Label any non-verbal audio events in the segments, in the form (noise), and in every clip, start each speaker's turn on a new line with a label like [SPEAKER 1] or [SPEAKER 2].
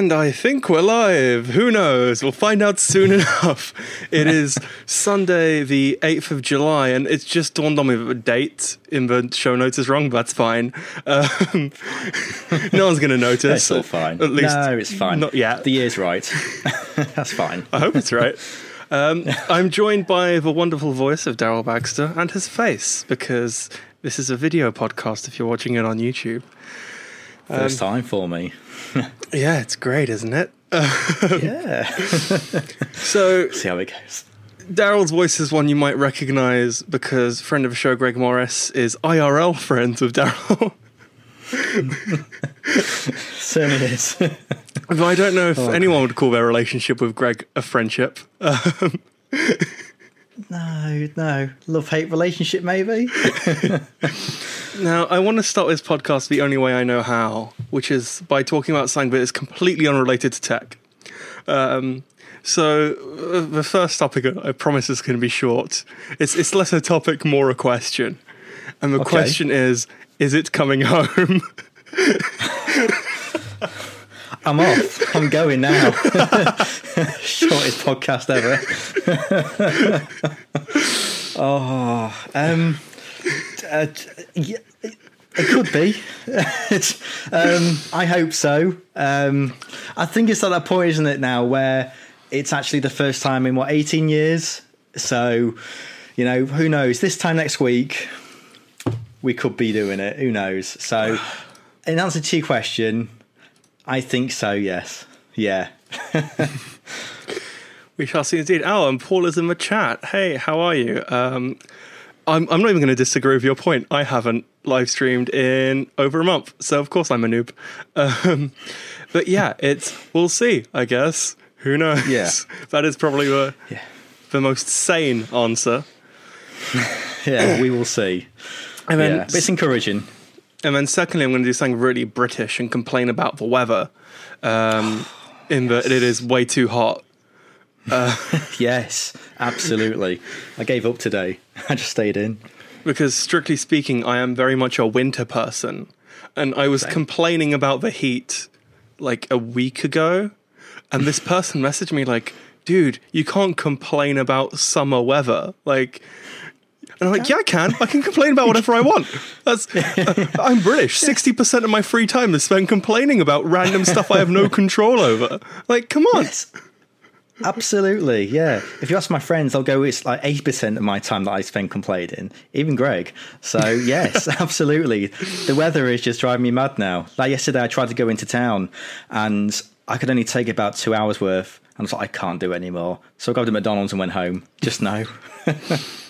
[SPEAKER 1] And I think we're live. Who knows? We'll find out soon (laughs) enough. It is Sunday, the 8th of July, and it's just dawned on me that the date in the show notes is wrong, but that's fine. Um, (laughs) no one's going to notice.
[SPEAKER 2] That's all fine.
[SPEAKER 1] At least
[SPEAKER 2] no, it's fine.
[SPEAKER 1] Not yet.
[SPEAKER 2] The year's right. (laughs) That's fine.
[SPEAKER 1] I hope it's right. Um, I'm joined by the wonderful voice of Daryl Baxter and his face, because this is a video podcast if you're watching it on YouTube.
[SPEAKER 2] First time for me. (laughs)
[SPEAKER 1] Yeah, it's great, isn't it? (laughs)
[SPEAKER 2] yeah. (laughs)
[SPEAKER 1] So,
[SPEAKER 2] See how it goes.
[SPEAKER 1] Daryl's voice is one you might recognize because friend of the show Greg Morris is IRL friends with Daryl.
[SPEAKER 2] Certainly is.
[SPEAKER 1] I don't know if anyone would call their relationship with Greg a friendship. Um,
[SPEAKER 2] no, no. Love hate relationship, maybe? (laughs)
[SPEAKER 1] now, I want to start this podcast the only way I know how, which is by talking about something that is completely unrelated to tech. Um, so, uh, the first topic, I promise, is going to be short. It's, it's less a topic, more a question. And the
[SPEAKER 2] Okay.
[SPEAKER 1] question is Is it coming home? (laughs)
[SPEAKER 2] I'm off. I'm going now. (laughs) Shortest podcast ever. (laughs) oh, um, uh, yeah, it could be. (laughs) Um, I hope so. Um, I think it's at that point, isn't it, now, where it's actually the first time in what 18 years. So, you know, who knows? This time next week, we could be doing it. Who knows? So, in answer to your question, I think so. Yes. Yeah. (laughs)
[SPEAKER 1] We shall see indeed. Oh, and Paul is in the chat. Hey, how are you? Um, I'm, I'm not even going to disagree with your point. I haven't live streamed in over a month, so of course I'm a noob. Um, but yeah, it's we'll see. I guess who knows?
[SPEAKER 2] Yeah. (laughs)
[SPEAKER 1] that is probably the
[SPEAKER 2] Yeah.
[SPEAKER 1] the most sane answer. (laughs)
[SPEAKER 2] Yeah. We will see.
[SPEAKER 1] And then
[SPEAKER 2] yeah. It's encouraging.
[SPEAKER 1] And then secondly, I'm going to do something really British and complain about the weather. Um, (sighs) in that it is way too hot. (laughs)
[SPEAKER 2] Yes. Absolutely. I gave up today. (laughs) I just stayed in.
[SPEAKER 1] Because strictly speaking, I am very much a winter person. And I was complaining about the heat like a week ago. And this person messaged me like, dude, you can't complain about summer weather. Like, and I'm like, yeah, I can. I can complain about whatever I want. That's uh, I'm British. (laughs) Sixty percent of my free time is spent complaining about random stuff I have no control over. Like, come on. Yes.
[SPEAKER 2] Absolutely, yeah. If you ask my friends, they'll go, it's like 80% of my time that I spend complaining, even Greg. So, yes, (laughs) absolutely. The weather is just driving me mad now. Like yesterday, I tried to go into town and I could only take about two hours worth. And I was like, I can't do it anymore. So I got to McDonald's and went home. Just no. (laughs)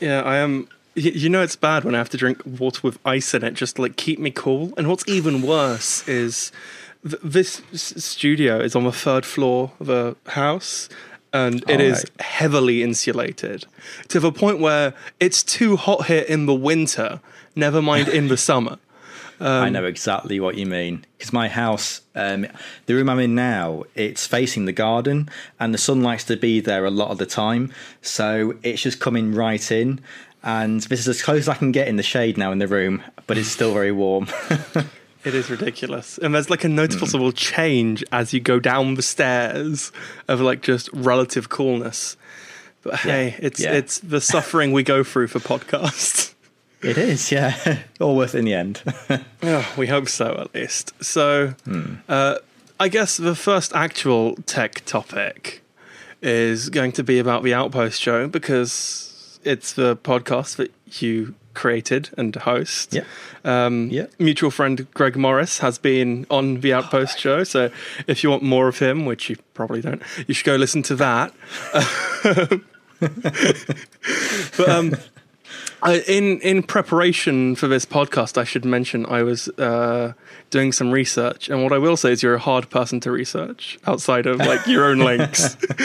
[SPEAKER 1] Yeah, I am. You know, it's bad when I have to drink water with ice in it just to like keep me cool. And what's even worse is th- this s- studio is on the third floor of a house. And it is
[SPEAKER 2] Alright.
[SPEAKER 1] heavily insulated to the point where it's too hot here in the winter, never mind in the (laughs) summer.
[SPEAKER 2] I know exactly what you mean because my house, um, the room I'm in now, it's facing the garden, and the sun likes to be there a lot of the time. So it's just coming right in, and this is as close as I can get in the shade now in the room, but it's still very warm. (laughs)
[SPEAKER 1] It is ridiculous. And there's like a noticeable change as you go down the stairs of like just relative coolness. But hey, it's
[SPEAKER 2] Yeah.
[SPEAKER 1] it's the suffering we go through for podcasts.
[SPEAKER 2] It is, yeah, (laughs) all worth it in the end.
[SPEAKER 1] Yeah, (laughs) we hope so at least. So, uh, I guess the first actual tech topic is going to be about the Outpost show because it's the podcast that you created and host.
[SPEAKER 2] Yeah.
[SPEAKER 1] Um,
[SPEAKER 2] Yeah.
[SPEAKER 1] Mutual friend Greg Morris has been on the Outpost show. So, if you want more of him, which you probably don't, you should go listen to that. (laughs) but um, In in preparation for this podcast, I should mention I was uh, doing some research, and what I will say is you're a hard person to research outside of like your own links. (laughs)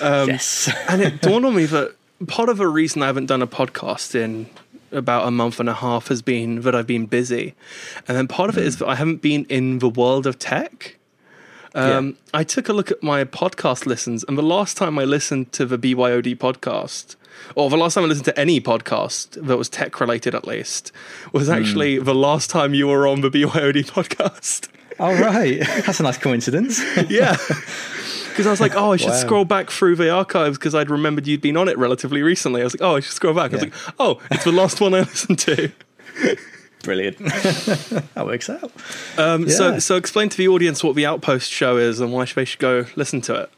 [SPEAKER 2] yes,
[SPEAKER 1] and it dawned on me that part of the reason I haven't done a podcast in about a month and a half has been that I've been busy, and then part of it is that I haven't been in the world of tech. Um, I took a look at my podcast listens, and the last time I listened to the BYOD podcast, or the last time I listened to any podcast that was tech related, at least, was actually the last time you were on the BYOD podcast.
[SPEAKER 2] All right, (laughs) that's a nice coincidence.
[SPEAKER 1] yeah. Because I was like, oh, I should
[SPEAKER 2] Wow.
[SPEAKER 1] scroll back through the archives because I'd remembered you'd been on it relatively recently. I was like, oh, I should scroll back. I was like, oh, it's the last one I listened to. (laughs)
[SPEAKER 2] Brilliant. (laughs) that works out.
[SPEAKER 1] Um, So, so explain to the audience what the Outpost show is and why they should go listen to it.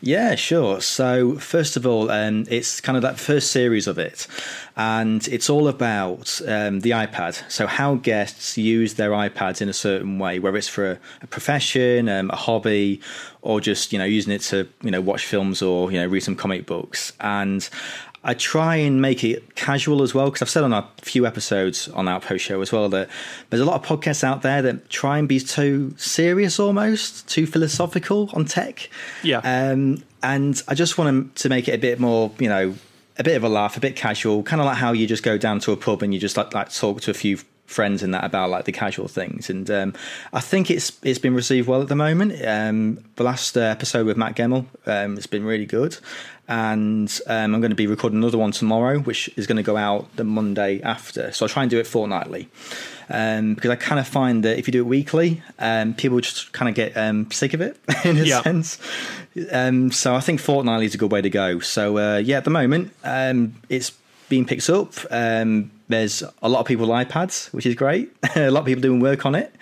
[SPEAKER 2] Yeah, sure. So, first of all, um, it's kind of that first series of it, and it's all about um, the iPad. So, how guests use their iPads in a certain way, whether it's for a, a profession, um, a hobby, or just you know using it to you know watch films or you know read some comic books. And I try and make it casual as well because I've said on a few episodes on Outpost Show as well that there's a lot of podcasts out there that try and be too serious almost, too philosophical on tech.
[SPEAKER 1] Yeah.
[SPEAKER 2] Um, and I just want to make it a bit more, you know, a bit of a laugh, a bit casual, kind of like how you just go down to a pub and you just like, like talk to a few friends and that about like the casual things. And um, I think it's it's been received well at the moment. Um, the last uh, episode with Matt Gemmell um, has been really good. And um, I'm going to be recording another one tomorrow, which is going to go out the Monday after. So I'll try and do it fortnightly um, because I kind of find that if you do it weekly, um, people just kind of get um, sick of it (laughs) in a
[SPEAKER 1] Yeah.
[SPEAKER 2] sense. Um, so I think fortnightly is a good way to go. So uh, yeah, at the moment um, it's being picked up. Um, there's a lot of people with iPads, which is great. (laughs) a lot of people doing work on it,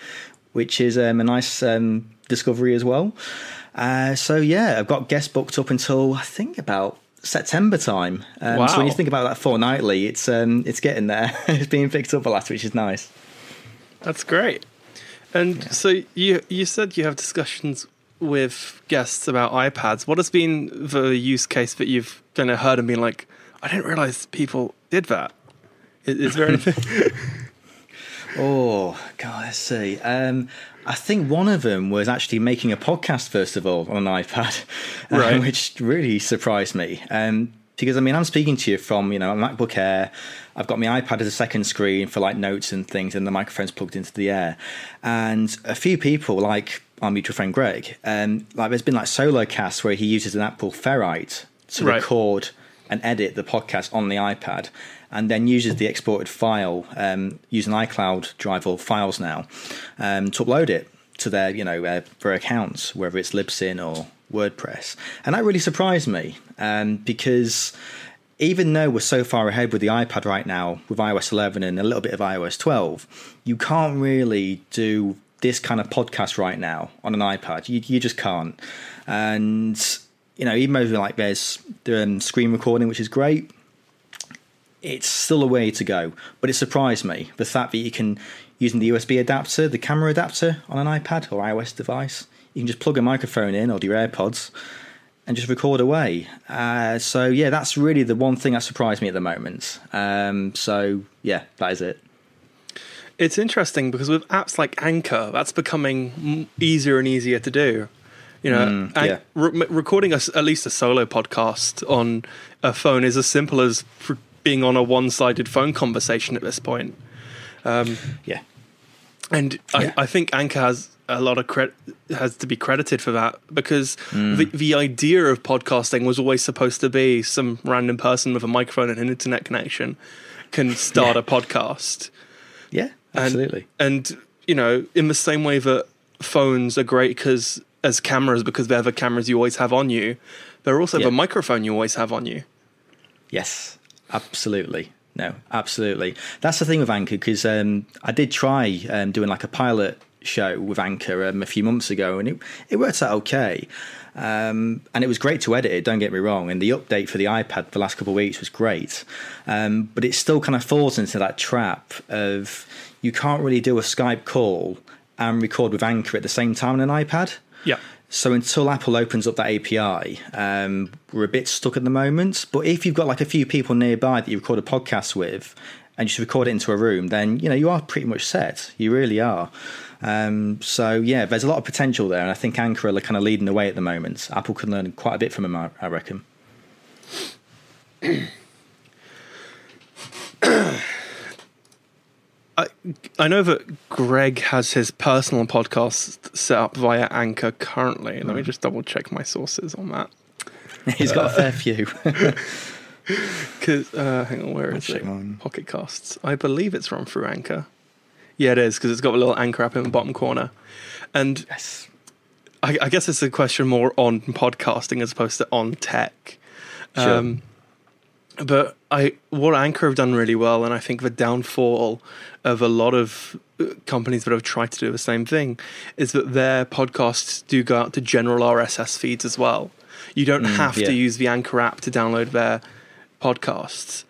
[SPEAKER 2] which is um, a nice um, discovery as well. Uh, so yeah, I've got guests booked up until I think about September time. Um, So when you think about that fortnightly, it's um, it's getting there. (laughs) it's being picked up a lot, which is nice.
[SPEAKER 1] That's great. And so you you said you have discussions with guests about iPads. What has been the use case that you've kind of heard and been like, I didn't realize people did that? Is, is there (laughs) anything?
[SPEAKER 2] Oh, God, let's see. Um, I think one of them was actually making a podcast, first of all, on an iPad, (laughs) um, which really surprised me. Um, because, I mean, I'm speaking to you from, you know, a MacBook Air. I've got my iPad as a second screen for like notes and things, and the microphone's plugged into the air. And a few people, like our mutual friend Greg, um, like there's been like solo casts where he uses an Apple Ferrite to
[SPEAKER 1] Right.
[SPEAKER 2] record and edit the podcast on the iPad, and then uses the exported file um, using iCloud drive or files now um, to upload it to their you know uh, their accounts, whether it's Libsyn or WordPress, and that really surprised me um, because even though we're so far ahead with the iPad right now with iOS 11 and a little bit of iOS 12, you can't really do this kind of podcast right now on an iPad. You, you just can't. And, you know, even though like there's the um, screen recording, which is great, it's still a way to go. But it surprised me the fact that you can, using the USB adapter, the camera adapter on an iPad or iOS device, you can just plug a microphone in or do your AirPods and just record away. Uh, so yeah, that's really the one thing that surprised me at the moment. Um, so yeah, that is it.
[SPEAKER 1] It's interesting because with apps like Anchor, that's becoming easier and easier to do. You know,
[SPEAKER 2] Mm, yeah.
[SPEAKER 1] re- recording a at least a solo podcast on a phone is as simple as pr- being on a one-sided phone conversation at this point. Um,
[SPEAKER 2] Yeah,
[SPEAKER 1] and
[SPEAKER 2] Yeah.
[SPEAKER 1] I, I think Anchor has a lot of credit has to be credited for that because
[SPEAKER 2] Mm.
[SPEAKER 1] the the idea of podcasting was always supposed to be some random person with a microphone and an internet connection can (laughs) start
[SPEAKER 2] Yeah.
[SPEAKER 1] a podcast.
[SPEAKER 2] yeah,
[SPEAKER 1] And-
[SPEAKER 2] absolutely.
[SPEAKER 1] And you know, in the same way that phones are great because as cameras because they're the cameras you always have on you, they're also
[SPEAKER 2] Yeah.
[SPEAKER 1] the microphone you always have on you.
[SPEAKER 2] Yes, absolutely. No, absolutely. That's the thing with Anchor because um, I did try um, doing like a pilot show with Anchor um, a few months ago, and it it worked out okay. Um, and it was great to edit it. Don't get me wrong. And the update for the iPad the last couple of weeks was great, um, but it still kind of falls into that trap of you can't really do a Skype call and record with Anchor at the same time on an iPad.
[SPEAKER 1] Yeah.
[SPEAKER 2] So until Apple opens up that API, um, we're a bit stuck at the moment. But if you've got like a few people nearby that you record a podcast with, and you just record it into a room, then you know you are pretty much set. You really are. Um, so yeah, there's a lot of potential there, and I think Anchor are kind of leading the way at the moment. Apple can learn quite a bit from them, I, I reckon. (clears throat) (clears throat)
[SPEAKER 1] I I know that Greg has his personal podcast set up via Anchor currently. Let me just double check my sources on that. (laughs)
[SPEAKER 2] He's got a fair few. (laughs)
[SPEAKER 1] Cause uh, hang on, where is
[SPEAKER 2] check
[SPEAKER 1] it?
[SPEAKER 2] mine.
[SPEAKER 1] Pocket Casts. I believe it's run through Anchor. Yeah, it is because it's got a little anchor app in the bottom corner, and
[SPEAKER 2] Yes.
[SPEAKER 1] I, I guess it's a question more on podcasting as opposed to on tech.
[SPEAKER 2] Sure.
[SPEAKER 1] Um, but I what Anchor have done really well, and I think the downfall of a lot of uh, companies that have tried to do the same thing is that their podcasts do go out to general RSS feeds as well. You don't have
[SPEAKER 2] yeah.
[SPEAKER 1] to use the Anchor app to download their podcasts.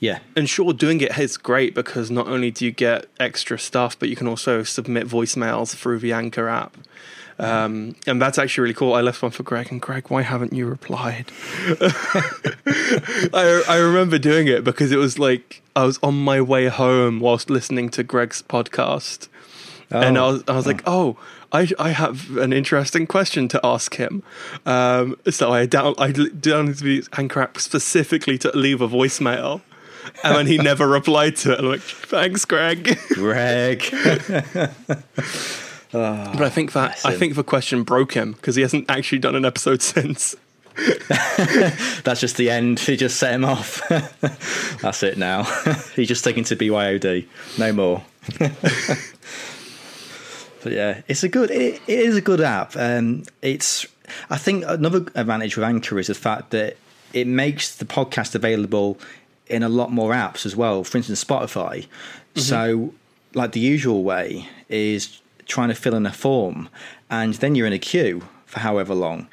[SPEAKER 2] Yeah.
[SPEAKER 1] And sure, doing it is great because not only do you get extra stuff, but you can also submit voicemails through the Anchor app. Um, and that's actually really cool. I left one for Greg, and Greg, why haven't you replied? (laughs) I, I remember doing it because it was like I was on my way home whilst listening to Greg's podcast, and I
[SPEAKER 2] Oh.
[SPEAKER 1] was, I was like, oh. I, I have an interesting question to ask him. Um, so I down I downloaded Anchor app specifically to leave a voicemail, and then he (laughs) never replied to it. I'm like, thanks, Greg.
[SPEAKER 2] Greg. (laughs)
[SPEAKER 1] But I think that I think the question broke him because he hasn't actually done an episode (laughs) since. (laughs)
[SPEAKER 2] That's just the end. He just set him off. (laughs) That's it now. He's just taken to BYOD. No more. but yeah, it's a good. It, it is a good app. Um, it's. I think another advantage with Anchor is the fact that it makes the podcast available in a lot more apps as well. For instance, Spotify. So, like the usual way is trying to fill in a form, and then you're in a queue for however long.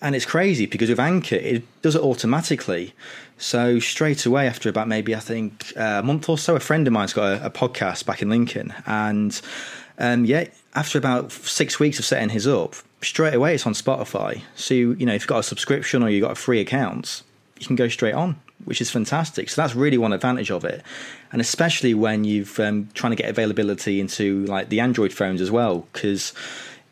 [SPEAKER 2] And it's crazy because with Anchor, it does it automatically. So straight away after about maybe I think uh, a month or so, a friend of mine's got a, a podcast back in Lincoln, and um, yeah, after about six weeks of setting his up, straight away it's on Spotify. So you, you know if you've got a subscription or you've got a free account, you can go straight on, which is fantastic. So that's really one advantage of it, and especially when you've um, trying to get availability into like the Android phones as well, because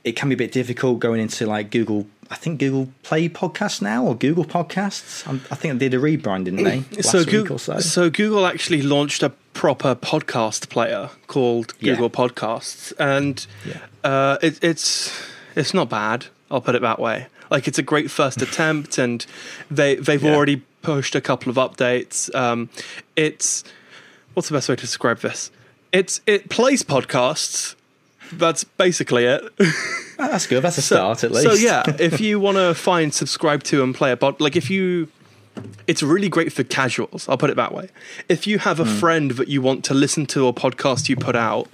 [SPEAKER 2] it can be a bit difficult going into like Google. I think Google Play Podcasts now or Google Podcasts. I'm, I think they did a rebrand, didn't they? (clears throat)
[SPEAKER 1] So, Google,
[SPEAKER 2] so.
[SPEAKER 1] so Google actually launched a proper podcast player called
[SPEAKER 2] Yeah.
[SPEAKER 1] Google Podcasts, and
[SPEAKER 2] Yeah.
[SPEAKER 1] uh, it, it's it's not bad. I'll put it that way. Like it's a great first (laughs) attempt, and they they've
[SPEAKER 2] Yeah.
[SPEAKER 1] already pushed a couple of updates. Um, it's what's the best way to describe this? It's it plays podcasts. That's basically it.
[SPEAKER 2] That's good. That's a (laughs) start at least.
[SPEAKER 1] So yeah, if you want to find, subscribe to, and play a pod, like if you, it's really great for casuals. I'll put it that way. If you have a
[SPEAKER 2] Hmm.
[SPEAKER 1] friend that you want to listen to a podcast you put out,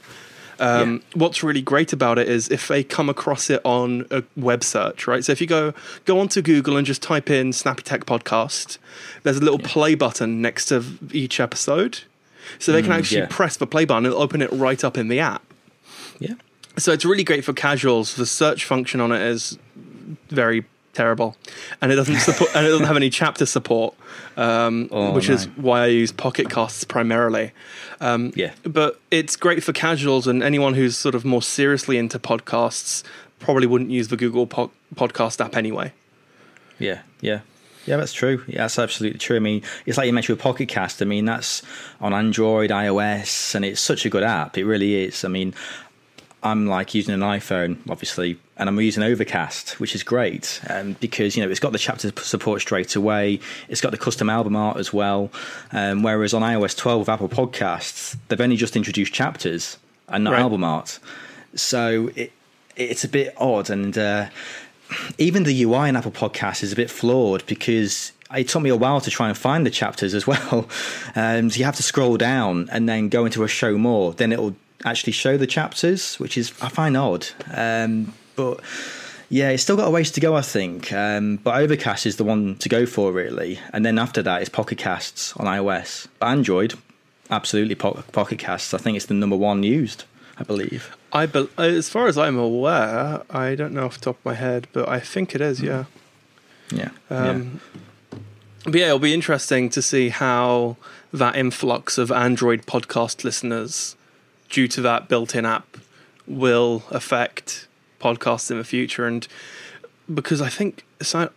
[SPEAKER 1] um, what's really great about it is if they come across it on a web search, right? So if you go go onto Google and just type in Snappy Tech Podcast, there's a little play button next to each episode, so they can actually
[SPEAKER 2] yeah.
[SPEAKER 1] press the play button and open it right up in the app.
[SPEAKER 2] yeah.
[SPEAKER 1] So it's really great for casuals. The search function on it is very terrible, and it doesn't (laughs) support and it doesn't have any chapter support, um,
[SPEAKER 2] Oh,
[SPEAKER 1] which is why I use Pocket Casts primarily. Um,
[SPEAKER 2] Yeah.
[SPEAKER 1] but it's great for casuals and anyone who's sort of more seriously into podcasts. Probably wouldn't use the Google po- Podcast app anyway.
[SPEAKER 2] Yeah, yeah. Yeah, that's true. Yeah, that's absolutely true. I mean, it's like you mentioned with Pocket Cast. I mean, that's on Android, iOS, and it's such a good app. It really is. I mean, I'm like using an iPhone, obviously, and I'm using Overcast, which is great um, because you know it's got the chapter support straight away. It's got the custom album art as well. Um, whereas on iOS 12 with Apple Podcasts, they've only just introduced chapters and not
[SPEAKER 1] Right.
[SPEAKER 2] album art. So it it's a bit odd, and uh, even the UI in Apple Podcasts is a bit flawed because it took me a while to try and find the chapters as well. (laughs) Um, so you have to scroll down and then go into a show more. Then it'll actually show the chapters, which is I find odd. Um, but yeah, it's still got a ways to go, I think. Um, but Overcast is the one to go for, really. And then after that is Pocket Casts on iOS. Android, absolutely po- Pocket Casts. I think it's the number one used, I believe.
[SPEAKER 1] I, be- as far as I'm aware, I don't know off the top of my head, but I think it is. Yeah.
[SPEAKER 2] Yeah.
[SPEAKER 1] Um, But yeah, it'll be interesting to see how that influx of Android podcast listeners, due to that built-in app, will affect podcasts in the future. And because I think so,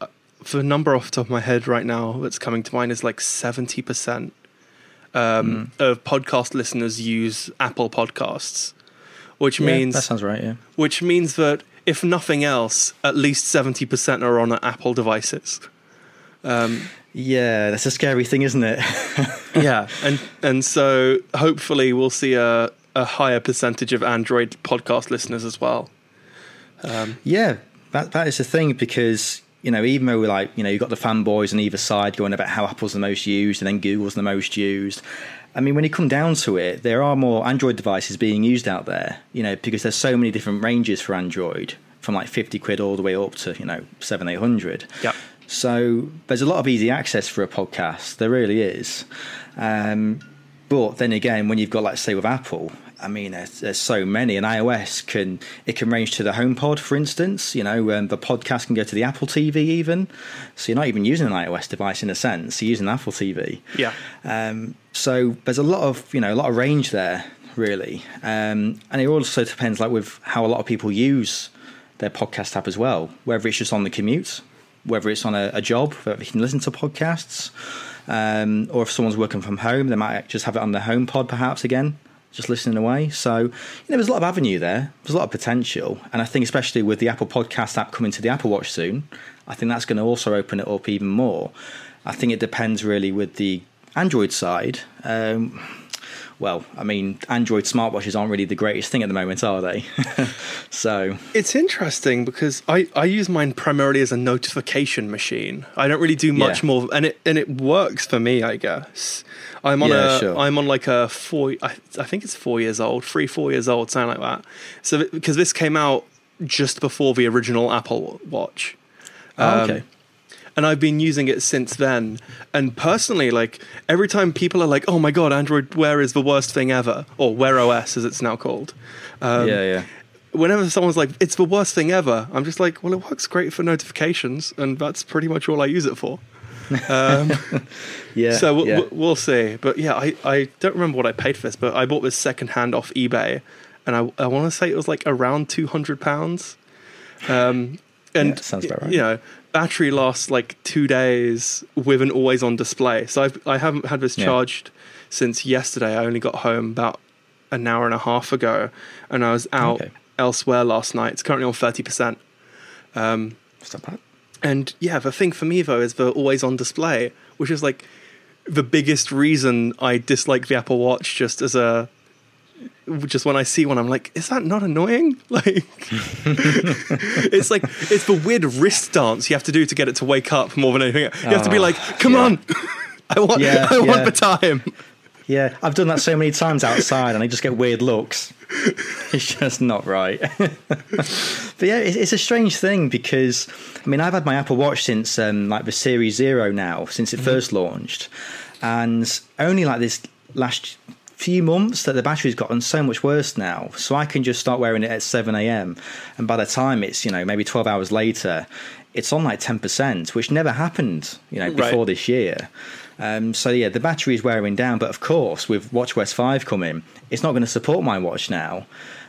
[SPEAKER 1] for the number off the top of my head right now that's coming to mind is like seventy percent um, of podcast listeners use Apple Podcasts, which
[SPEAKER 2] yeah.
[SPEAKER 1] means
[SPEAKER 2] that sounds right, yeah.
[SPEAKER 1] which means that if nothing else, at least seventy percent are on Apple devices. Um,
[SPEAKER 2] Yeah, that's a scary thing, isn't it? (laughs)
[SPEAKER 1] yeah, and and so hopefully we'll see a a higher percentage of Android podcast listeners as well.
[SPEAKER 2] Um, yeah, that that is the thing because you know even though we're like you know you've got the fanboys on either side going about how Apple's the most used and then Google's the most used. I mean, when you come down to it, there are more Android devices being used out there, you know, because there's so many different ranges for Android, from like 50 quid all the way up to, you know, seven, 800.
[SPEAKER 1] Yeah.
[SPEAKER 2] So there's a lot of easy access for a podcast. There really is. Um, but then again, when you've got, like, say, with Apple, I mean, there's, there's, so many, and iOS can it can range to the HomePod, for instance. You know, um, the podcast can go to the Apple TV even. So you're not even using an iOS device in a sense. You're using Apple TV.
[SPEAKER 1] Yeah.
[SPEAKER 2] Um, so there's a lot of you know a lot of range there, really, um, and it also depends like with how a lot of people use their podcast app as well. Whether it's just on the commute, whether it's on a, a job that they can listen to podcasts. Um, or if someone's working from home, they might just have it on their HomePod, perhaps again just listening away. So, you know, there's a lot of avenue there. There's a lot of potential. And I think, especially with the Apple Podcast app coming to the Apple Watch soon, I think that's going to also open it up even more. I think it depends really with the Android side. Um, well, I mean, Android smartwatches aren't really the greatest thing at the moment, are they? (laughs) so
[SPEAKER 1] it's interesting because I, I use mine primarily as a notification machine. I don't really do much yeah. more, and it and it works for me, I guess. I'm on yeah, a sure. I'm on like a four. I, I think it's four years old, three four years old, something like that. So because this came out just before the original Apple Watch.
[SPEAKER 2] Oh, um, okay
[SPEAKER 1] and I've been using it since then. And personally, like every time people are like, "Oh my god, Android Wear is the worst thing ever," or Wear OS as it's now called.
[SPEAKER 2] Um, yeah, yeah.
[SPEAKER 1] Whenever someone's like, "It's the worst thing ever," I'm just like, "Well, it works great for notifications, and that's pretty much all I use it for." Um, (laughs)
[SPEAKER 2] yeah.
[SPEAKER 1] So we'll,
[SPEAKER 2] yeah.
[SPEAKER 1] we'll see. But yeah, I, I don't remember what I paid for this, but I bought this secondhand off eBay, and I I want to say it was like around two hundred pounds. Um, and yeah,
[SPEAKER 2] sounds about right.
[SPEAKER 1] You know, battery lasts like two days with an always on display. So I've, I haven't had this charged yeah. since yesterday. I only got home about an hour and a half ago, and I was out okay. elsewhere last night. It's currently on thirty percent. Um,
[SPEAKER 2] Stop that.
[SPEAKER 1] And yeah, the thing for me though is the always on display, which is like the biggest reason I dislike the Apple Watch just as a just when I see one, I'm like, is that not annoying? (laughs) Like, (laughs) it's like it's the weird wrist dance you have to do to get it to wake up more than anything. You have to be ah, like, come yeah. on, (laughs) I want, yeah, I want the time.
[SPEAKER 2] Yeah, I've done that so many times outside, and I just get weird looks. It's just not right. but yeah, it's a strange thing because I mean, I've had my Apple Watch since um, like the Series Zero now, since it mm-hmm. first launched, and only like this last few months that the battery's gotten so much worse now. So I can just start wearing it at 7 a.m. And by the time it's, you know, maybe 12 hours later, it's on like 10%, which never happened, you know, before right. this year. Um, so yeah, the battery is wearing down. But of course, with WatchOS 5 coming, it's not going to support my watch now.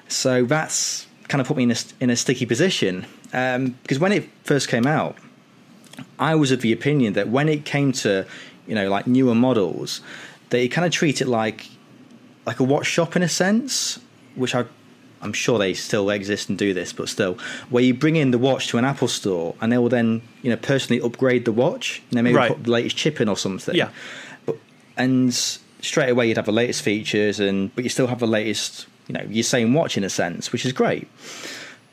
[SPEAKER 2] So that's kind of put me in a, in a sticky position. Um, because when it first came out, I was of the opinion that when it came to, you know, like newer models, they kind of treat it like like a watch shop in a sense, which I I'm sure they still exist and do this, but still, where you bring in the watch to an Apple store and they will then, you know, personally upgrade the watch and they maybe right. put the latest chip in or something.
[SPEAKER 1] Yeah.
[SPEAKER 2] But and straight away you'd have the latest features and but you still have the latest, you know, your same watch in a sense, which is great.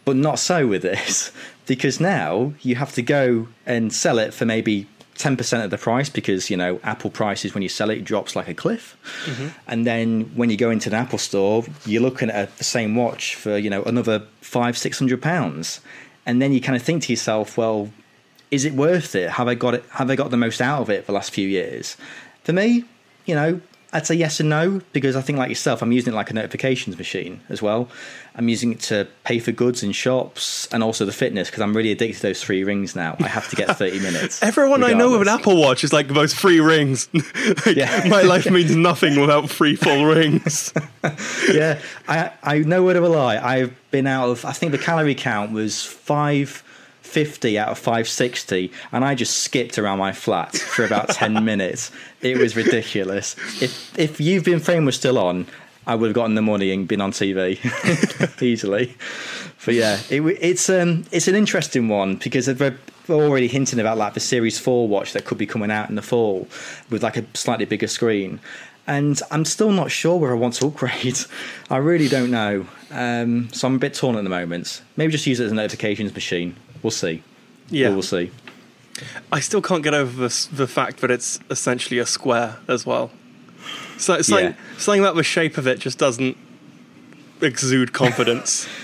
[SPEAKER 2] But not so with this, (laughs) because now you have to go and sell it for maybe 10% of the price because you know apple prices when you sell it, it drops like a cliff. Mm-hmm. and then when you go into an apple store you're looking at the same watch for you know another five six hundred pounds. And then you kind of think to yourself well is it worth it? Have i got it have i got the most out of it for the last few years? For me you know I'd say yes and no because I think, like yourself, I'm using it like a notifications machine as well. I'm using it to pay for goods in shops and also the fitness because I'm really addicted to those three rings now. I have to get 30 (laughs) minutes.
[SPEAKER 1] Everyone regardless. I know with an Apple Watch is like those free rings. (laughs) like, yeah. My life means nothing without free full (laughs) rings.
[SPEAKER 2] yeah, I I know where to lie. I've been out of. I think the calorie count was five 50 out of 560 and I just skipped around my flat for about (laughs) 10 minutes. It was ridiculous. If if You've Been Framed was still on, I would have gotten the money and been on TV (laughs) easily. But yeah, it, it's um it's an interesting one because they're already hinting about like the Series 4 watch that could be coming out in the fall with like a slightly bigger screen. and I'm still not sure where I want to upgrade. (laughs) I really don't know. Um, so I'm a bit torn at the moment. Maybe just use it as a notifications machine. We'll see.
[SPEAKER 1] Yeah.
[SPEAKER 2] we'll see.
[SPEAKER 1] I still can't get over the, the fact that it's essentially a square as well. So it's like
[SPEAKER 2] Yeah.
[SPEAKER 1] something about the shape of it just doesn't exude confidence. (laughs)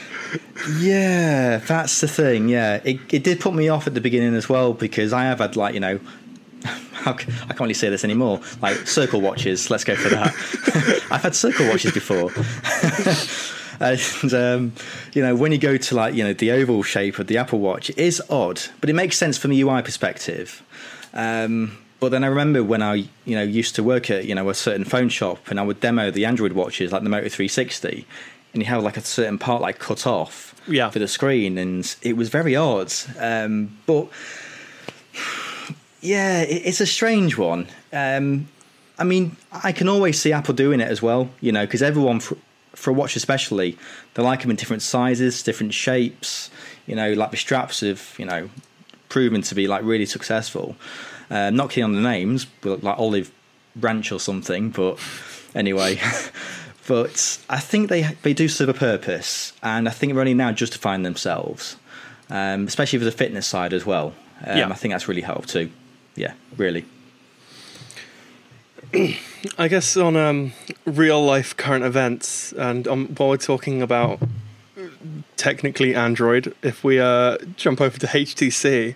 [SPEAKER 2] Yeah, that's the thing. Yeah, it it did put me off at the beginning as well because I have had like you know. (laughs) I can't really say this anymore. Like circle watches, let's go for that. (laughs) I've had circle watches before, and um, you know when you go to like you know the oval shape of the Apple Watch, it is odd, but it makes sense from a UI perspective. Um, but then I remember when I you know used to work at you know a certain phone shop and I would demo the Android watches like the Moto 360, and you have like a certain part like cut off
[SPEAKER 1] Yeah.
[SPEAKER 2] for the screen, and it was very odd. Um, but yeah, it's a strange one. Um, I mean, I can always see Apple doing it as well, you know, because everyone for, a watch especially, they like them in different sizes, different shapes. You know, like the straps have you know proven to be like really successful. Uh, not keen on the names, but like Olive Branch or something. But anyway, (laughs) but I think they they do serve a purpose, and I think they're only now justifying themselves, um, especially for the fitness side as well. Um,
[SPEAKER 1] Yeah.
[SPEAKER 2] I think that's really helped too. Yeah, really.
[SPEAKER 1] I guess on um, real life current events, and um, while we're talking about technically Android, if we uh, jump over to HTC,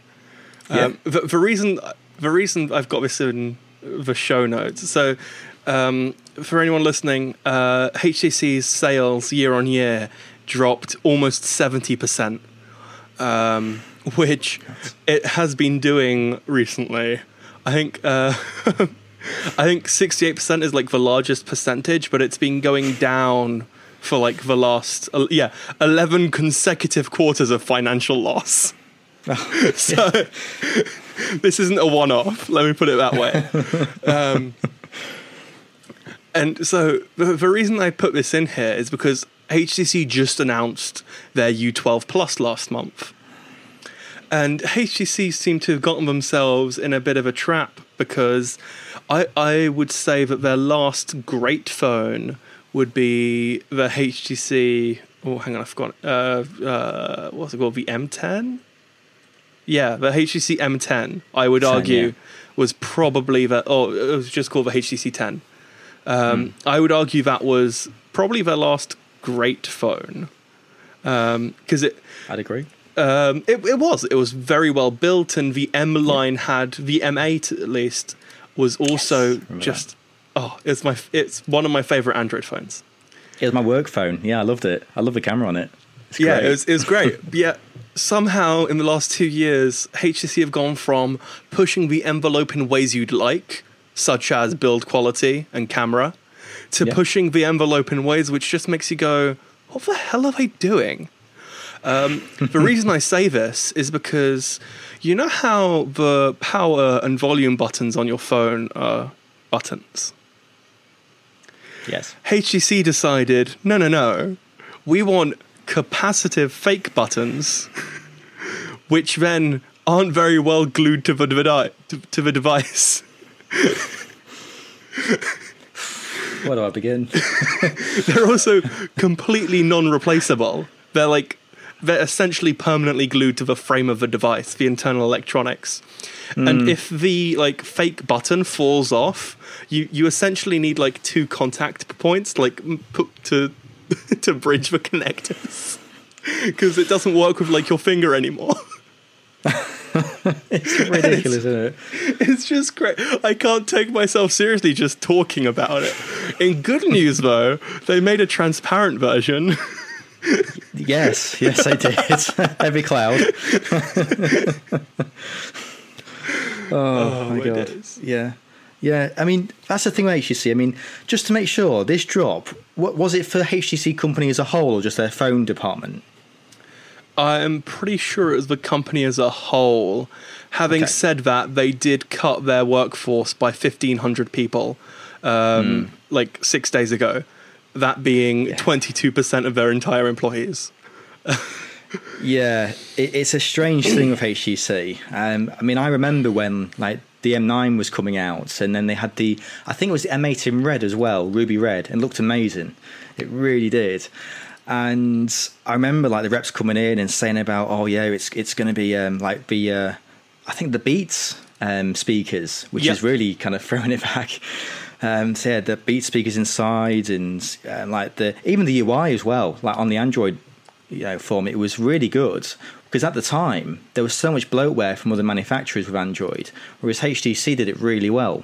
[SPEAKER 1] um, the, the reason the reason I've got this in the show notes. So, um, for anyone listening, uh, HTC's sales year on year dropped almost seventy percent, um, which it has been doing recently. I think. Uh, (laughs) I think 68% is like the largest percentage, but it's been going down for like the last, uh, yeah, 11 consecutive quarters of financial loss. (laughs) (laughs) so this isn't a one off, let me put it that way. um, and so the, the reason I put this in here is because HTC just announced their U12 Plus last month. And HTC seem to have gotten themselves in a bit of a trap because I, I would say that their last great phone would be the HTC. Oh, hang on, I forgot. Uh, uh, what's it called? The M10? Yeah, the HTC M10, I would
[SPEAKER 2] 10,
[SPEAKER 1] argue,
[SPEAKER 2] yeah.
[SPEAKER 1] was probably the. Oh, it was just called the HTC 10. Um, I would argue that was probably their last great phone. Because it,
[SPEAKER 2] I'd agree.
[SPEAKER 1] um, it, it was. It was very well built, and the M line had the M8 at least was also
[SPEAKER 2] remember
[SPEAKER 1] just. Oh, it's my it's one of my favorite Android phones.
[SPEAKER 2] It was my work phone. Yeah, I loved it. I love the camera on it.
[SPEAKER 1] Yeah, it was it was great. But (laughs) yeah, somehow in the last two years, HTC have gone from pushing the envelope in ways you'd like, such as build quality and camera, to
[SPEAKER 2] Yeah.
[SPEAKER 1] pushing the envelope in ways which just makes you go, "What the hell are they doing?" Um, the (laughs) reason I say this is because you know how the power and volume buttons on your phone are buttons.
[SPEAKER 2] yes.
[SPEAKER 1] HTC decided, no, no, no, we want capacitive fake buttons, which then aren't very well glued to the, devi- to, to the device.
[SPEAKER 2] Where do I begin? (laughs)
[SPEAKER 1] They're also completely non-replaceable. They're like they're essentially permanently glued to the frame of the device, the internal electronics. And mm. if the like fake button falls off, you you essentially need like two contact points, like put to (laughs) to bridge the connectors, (laughs) because it doesn't work with like your finger anymore. (laughs)
[SPEAKER 2] it's ridiculous, isn't it?
[SPEAKER 1] It's just great. I can't take myself seriously just talking about it. In good news, though, they made a transparent version.
[SPEAKER 2] Yes, yes, I did. (laughs) Every cloud. (laughs) oh, my
[SPEAKER 1] my
[SPEAKER 2] god.
[SPEAKER 1] days.
[SPEAKER 2] Yeah. Yeah, I mean that's the thing with HTC. I mean, just to make sure, this drop what was it for the HTC company as a whole, or just their phone department?
[SPEAKER 1] I'm pretty sure it was the company as a whole. Having
[SPEAKER 2] Okay.
[SPEAKER 1] said that, they did cut their workforce by 1,500 people, um, like six days ago. That being
[SPEAKER 2] Yeah.
[SPEAKER 1] 22% of their entire employees.
[SPEAKER 2] Yeah, it, it's a strange thing with HTC. Um, I mean, I remember when like the M9 was coming out, and then they had the I think it was the M8 in red as well, ruby red, and looked amazing. It really did. And I remember like the reps coming in and saying about, oh yeah, it's it's going to be um, like the uh, I think the Beats um, speakers, which
[SPEAKER 1] Yep.
[SPEAKER 2] is really kind of (laughs) throwing it back. Um, so the Beat speakers inside, and uh, like the even the UI as well, like on the Android you know form, it was really good because at the time there was so much bloatware from other manufacturers with Android, whereas HTC did it really well.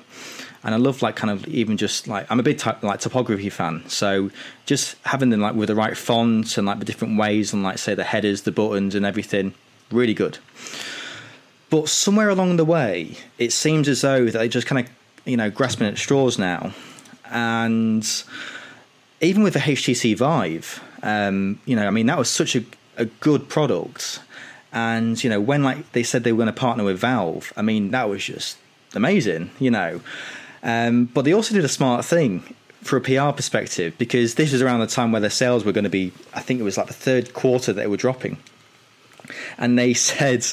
[SPEAKER 2] And I love like kind of even just like I'm a big type, like topography fan, so just having them like with the right fonts and like the different ways and like say the headers, the buttons, and everything, really good. But somewhere along the way, it seems as though they just kind of you know grasping at straws now, and even with the HTC Vive, um, you know, I mean, that was such a, a good product. And, you know, when like they said they were going to partner with Valve, I mean, that was just amazing, you know. Um, but they also did a smart thing for a PR perspective because this was around the time where their sales were going to be, I think it was like the third quarter that they were dropping. And they (laughs) said,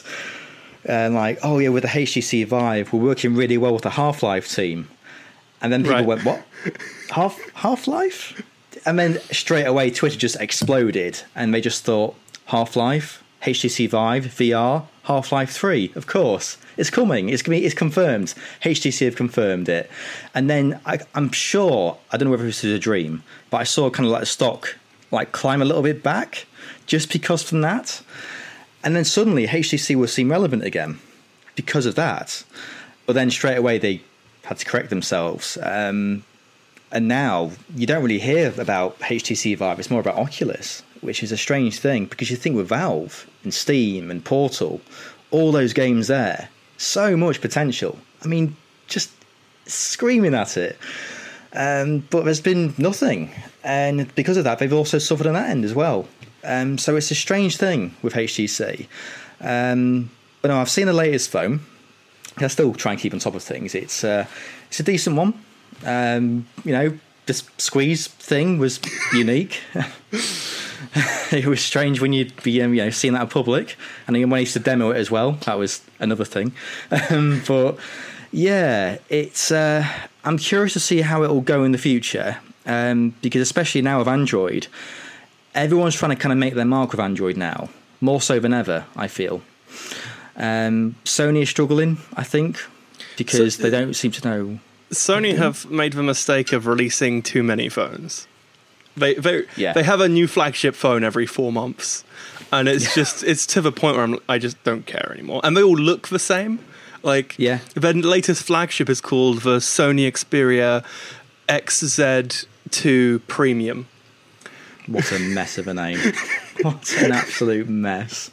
[SPEAKER 2] uh, like, oh yeah, with the HTC Vive, we're working really well with the Half Life team. And then people
[SPEAKER 1] Right.
[SPEAKER 2] went, what? Half Half Life? And then straight away, Twitter just exploded, and they just thought Half Life, HTC Vive, VR, Half Life Three. Of course, it's coming. It's gonna be, it's confirmed. HTC have confirmed it. And then I, I'm sure I don't know whether this is a dream, but I saw kind of like the stock like climb a little bit back just because from that. And then suddenly HTC will seem relevant again because of that. But then straight away they had to correct themselves. Um, and now you don't really hear about HTC Vive. It's more about Oculus, which is a strange thing because you think with Valve and Steam and Portal, all those games there, so much potential. I mean, just screaming at it. Um, but there's been nothing, and because of that, they've also suffered on that end as well. Um, so it's a strange thing with HTC. Um, but no, I've seen the latest phone. I still try and keep on top of things. It's uh, it's a decent one. Um, you know, this squeeze thing was (laughs) unique. (laughs) it was strange when you'd be um, you know seeing that in public, and then when I used to demo it as well, that was another thing. Um, (laughs) but yeah, it's. Uh, I'm curious to see how it will go in the future, um, because especially now with Android, everyone's trying to kind of make their mark with Android now, more so than ever. I feel. Um, Sony is struggling, I think, because
[SPEAKER 1] So-
[SPEAKER 2] they don't seem to know.
[SPEAKER 1] Sony have made the mistake of releasing too many phones. They they
[SPEAKER 2] Yeah.
[SPEAKER 1] they have a new flagship phone every four months, and it's just it's to the point where I'm I just don't care anymore. And they all look the same. Like
[SPEAKER 2] Yeah.
[SPEAKER 1] their latest flagship is called the Sony Xperia XZ2 Premium.
[SPEAKER 2] What a mess of a name! (laughs) what an absolute mess!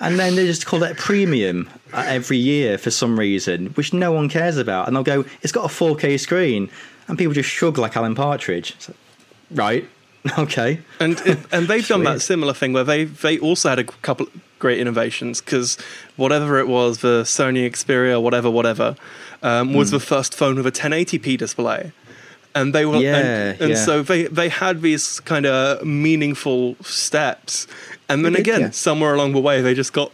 [SPEAKER 2] And then they just call it premium uh, every year for some reason, which no one cares about. And they'll go, "It's got a 4K screen," and people just shrug like Alan Partridge. Like, right? (laughs) Okay.
[SPEAKER 1] and (laughs) and they've done that similar thing where they they also had a couple great innovations because whatever it was, the Sony Xperia, whatever, whatever, um, was the first phone with a 1080p display, and they were
[SPEAKER 2] Yeah,
[SPEAKER 1] and, and
[SPEAKER 2] yeah.
[SPEAKER 1] so they they had these kind of meaningful steps, and then
[SPEAKER 2] did,
[SPEAKER 1] again
[SPEAKER 2] yeah.
[SPEAKER 1] somewhere along the way they just got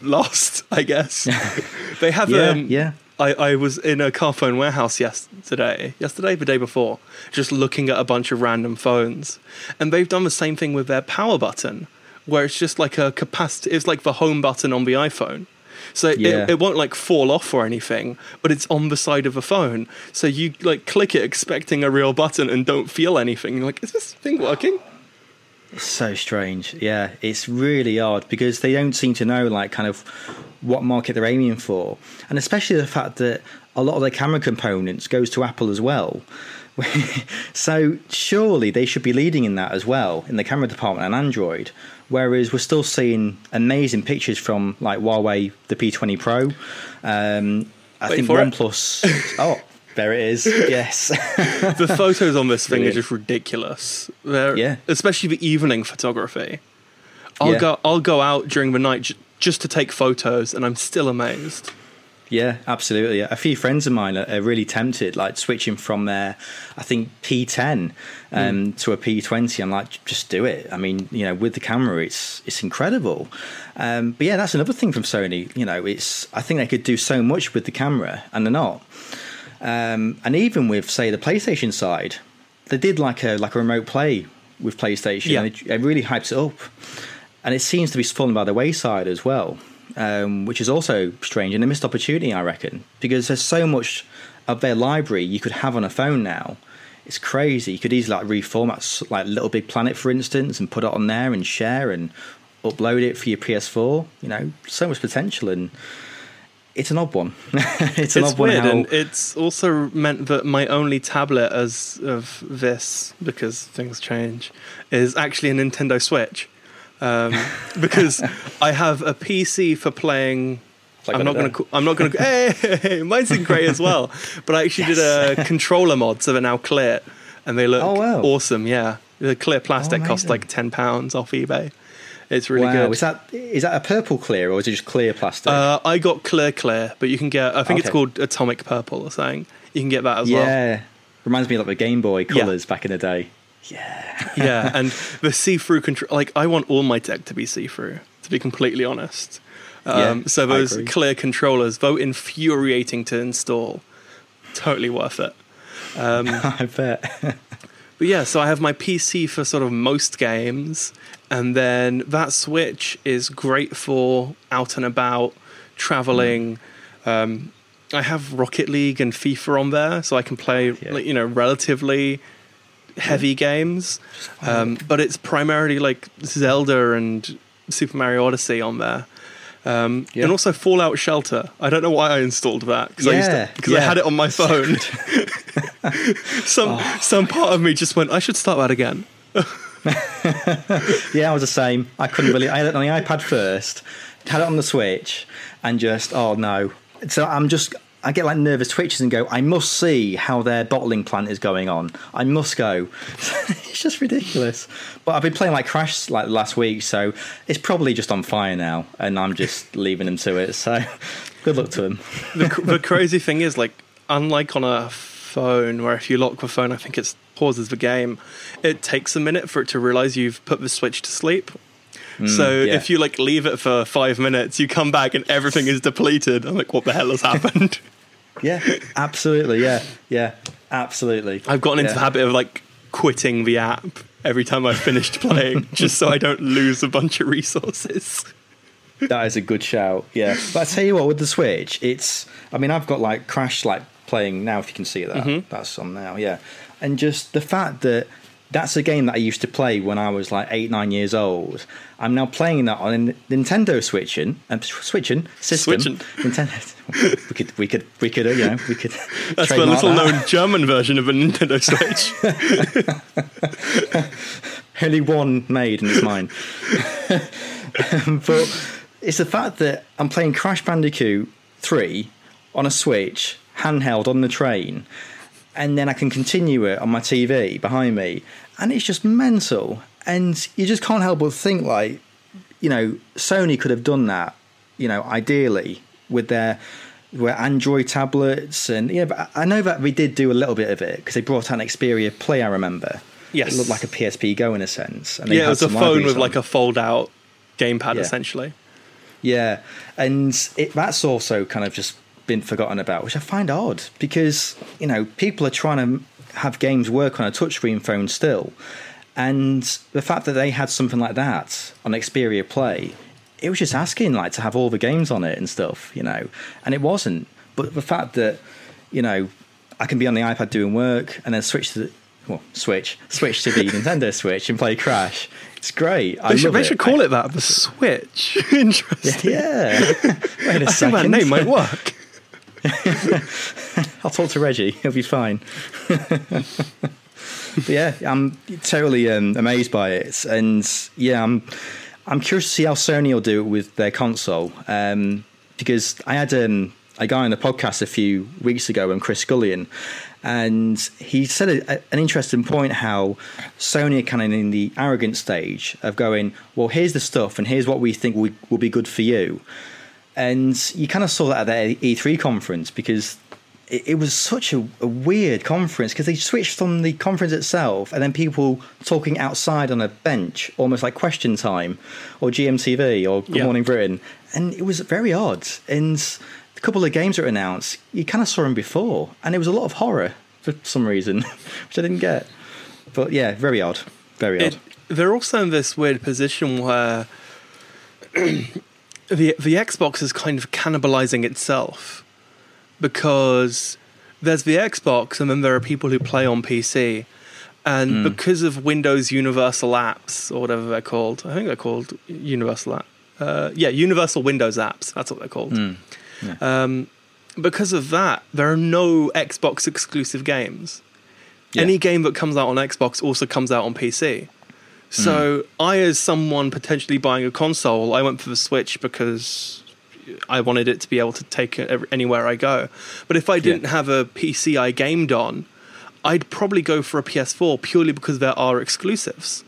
[SPEAKER 1] lost. (laughs) I guess (laughs) they have
[SPEAKER 2] Yeah,
[SPEAKER 1] um,
[SPEAKER 2] yeah.
[SPEAKER 1] I, I was in a car phone warehouse yesterday, yesterday, the day before, just looking at a bunch of random phones. And they've done the same thing with their power button, where it's just like a capacity, it's like the home button on the iPhone. So
[SPEAKER 2] Yeah.
[SPEAKER 1] it, it won't like fall off or anything, but it's on the side of the phone. So you like click it expecting a real button and don't feel anything. You're like, is this thing working?
[SPEAKER 2] So strange. Yeah, it's really odd because they don't seem to know like kind of what market they're aiming for, and especially the fact that a lot of their camera components goes to Apple as well. (laughs) so surely they should be leading in that as well in the camera department on Android. Whereas we're still seeing amazing pictures from like Huawei, the P20 Pro. Um, I
[SPEAKER 1] Wait
[SPEAKER 2] think. OnePlus. (laughs) oh, there it is. Yes. (laughs)
[SPEAKER 1] the photos on this thing are just ridiculous. They're,
[SPEAKER 2] Yeah.
[SPEAKER 1] especially the evening photography. I'll
[SPEAKER 2] Yeah.
[SPEAKER 1] go. I'll go out during the night j- just to take photos, and I'm still amazed.
[SPEAKER 2] Yeah, absolutely. A few friends of mine are, are really tempted, like switching from their, I think P10 um, mm. to a P20. I'm like, just do it. I mean, you know, with the camera, it's it's incredible. Um, but yeah, that's another thing from Sony. You know, it's I think they could do so much with the camera, and they're not. Um, and even with say the PlayStation side, they did like a like a remote play with PlayStation. Yeah. And it, it really hypes it up, and it seems to be falling by the wayside as well um, which is also strange and a missed opportunity, I reckon, because there's so much of their library you could have on a phone now. It's crazy. You could easily like reformat like Little Big Planet, for instance, and put it on there and share and upload it for your PS4. You know, so much potential and it's an odd one. (laughs)
[SPEAKER 1] it's an it's odd weird, one. How... and it's also meant that my only tablet as of this, because things change, is actually a Nintendo Switch um, (laughs) because I have a PC for playing. Like I'm, not gonna, I'm not going to. Hey, hey, hey, mine's in grey as well. (laughs) But I actually yes. did a (laughs) controller mod, so they're now clear, and they look oh, wow. awesome. Yeah, the clear plastic oh, cost like ten pounds off eBay. It's really wow. good.
[SPEAKER 2] Is that is that a purple clear or is it just clear plastic?
[SPEAKER 1] Uh, I got clear clear, but you can get. I think okay. it's called atomic purple or something. You can get that as
[SPEAKER 2] yeah.
[SPEAKER 1] well.
[SPEAKER 2] Yeah, reminds me of like the Game Boy colors yeah. back in the day. Yeah.
[SPEAKER 1] yeah, and the see-through control. Like, I want all my tech to be see-through. To be completely honest. Um, yeah, so those clear controllers, though infuriating to install, totally worth it.
[SPEAKER 2] Um, (laughs) I bet. (laughs)
[SPEAKER 1] but yeah, so I have my PC for sort of most games, and then that Switch is great for out and about, traveling. Mm. Um, I have Rocket League and FIFA on there, so I can play, yeah. you know, relatively heavy yeah. games, um, but it's primarily like Zelda and Super Mario Odyssey on there. Um, yeah. And also Fallout Shelter. I don't know why I installed that because yeah, I, yeah. I had it on my phone. (laughs) (laughs) some oh, some part of me just went, I should start that again. (laughs)
[SPEAKER 2] yeah, I was the same. I couldn't believe I had it on the iPad first, had it on the Switch, and just oh no. So I'm just I get like nervous twitches and go, I must see how their bottling plant is going on. I must go. (laughs) it's just ridiculous. But I've been playing like Crash like last week, so it's probably just on fire now, and I'm just (laughs) leaving them to it. So good luck to them.
[SPEAKER 1] the, the crazy thing is, like, unlike on a phone, where if you lock the phone, I think it pauses the game. It takes a minute for it to realize you've put the switch to sleep. Mm, so yeah. if you like leave it for five minutes, you come back and everything is depleted. I'm like, what the hell has (laughs) happened?
[SPEAKER 2] Yeah, absolutely. Yeah, yeah, absolutely.
[SPEAKER 1] I've gotten into yeah. the habit of like quitting the app every time I've finished playing, (laughs) just so I don't lose a bunch of resources.
[SPEAKER 2] That is a good shout. Yeah, but I tell you what, with the Switch, it's. I mean, I've got like Crash like playing now. If you can see that, mm-hmm. that's on now. Yeah, and just the fact that that's a game that I used to play when I was like eight, nine years old. I'm now playing that on a Nintendo Switching and um, switching system. Switching. (laughs) Nintendo. (laughs) we could, we could, we could, uh, you know, we could. (laughs)
[SPEAKER 1] That's the little that. known German version of a Nintendo Switch.
[SPEAKER 2] Only one made, and it's mine. but it's the fact that I'm playing Crash Bandicoot 3 on a Switch, handheld on the train, and then I can continue it on my TV behind me, and it's just mental. And you just can't help but think, like, you know, Sony could have done that, you know, ideally with their where Android tablets and yeah, but I know that we did do a little bit of it because they brought out an Xperia Play. I remember.
[SPEAKER 1] Yes,
[SPEAKER 2] it looked like a PSP Go in a sense.
[SPEAKER 1] And yeah, it was a phone with on. like a fold-out gamepad, yeah. essentially.
[SPEAKER 2] Yeah, and it, that's also kind of just been forgotten about, which I find odd because you know people are trying to have games work on a touchscreen phone still, and the fact that they had something like that on Xperia Play, it was just asking like to have all the games on it and stuff, you know, and it wasn't. But the fact that you know I can be on the iPad doing work and then switch to the well, switch, switch to the (laughs) Nintendo Switch and play Crash. It's great. I
[SPEAKER 1] they should,
[SPEAKER 2] they
[SPEAKER 1] should call I, it that. The Switch. (laughs) Interesting.
[SPEAKER 2] Yeah. (laughs) Wait a
[SPEAKER 1] I
[SPEAKER 2] second.
[SPEAKER 1] think that name might work. (laughs)
[SPEAKER 2] I'll talk to Reggie. He'll be fine. (laughs) yeah, I'm totally um, amazed by it, and yeah, I'm I'm curious to see how Sony will do it with their console. Um, because I had um, a guy on the podcast a few weeks ago, and um, Chris Gullion, and he said a, a, an interesting point how Sony are kind of in the arrogant stage of going, well, here's the stuff, and here's what we think will, will be good for you and you kind of saw that at the E3 conference because it, it was such a, a weird conference because they switched from the conference itself and then people talking outside on a bench, almost like Question Time or GMTV or Good
[SPEAKER 1] Yeah.
[SPEAKER 2] Morning Britain, and it was very odd. And a couple of games were announced, you kind of saw them before, and it was a lot of horror for some reason, (laughs) which I didn't get. But yeah, very odd, very odd.
[SPEAKER 1] It, they're also in this weird position where (clears throat) the the Xbox is kind of cannibalizing itself because there's the Xbox and then there are people who play on PC. And because of Windows Universal Apps or whatever they're called, I think they're called Universal App. Uh, yeah, Universal Windows Apps. That's what they're called. Um, because of that, there are no Xbox exclusive games.
[SPEAKER 2] Yeah.
[SPEAKER 1] Any game that comes out on Xbox also comes out on PC. So I, as someone potentially buying a console, I went for the Switch because I wanted it to be able to take it anywhere I go. But if I didn't have a PC I gamed on, I'd probably go for a PS4 purely because there are exclusives.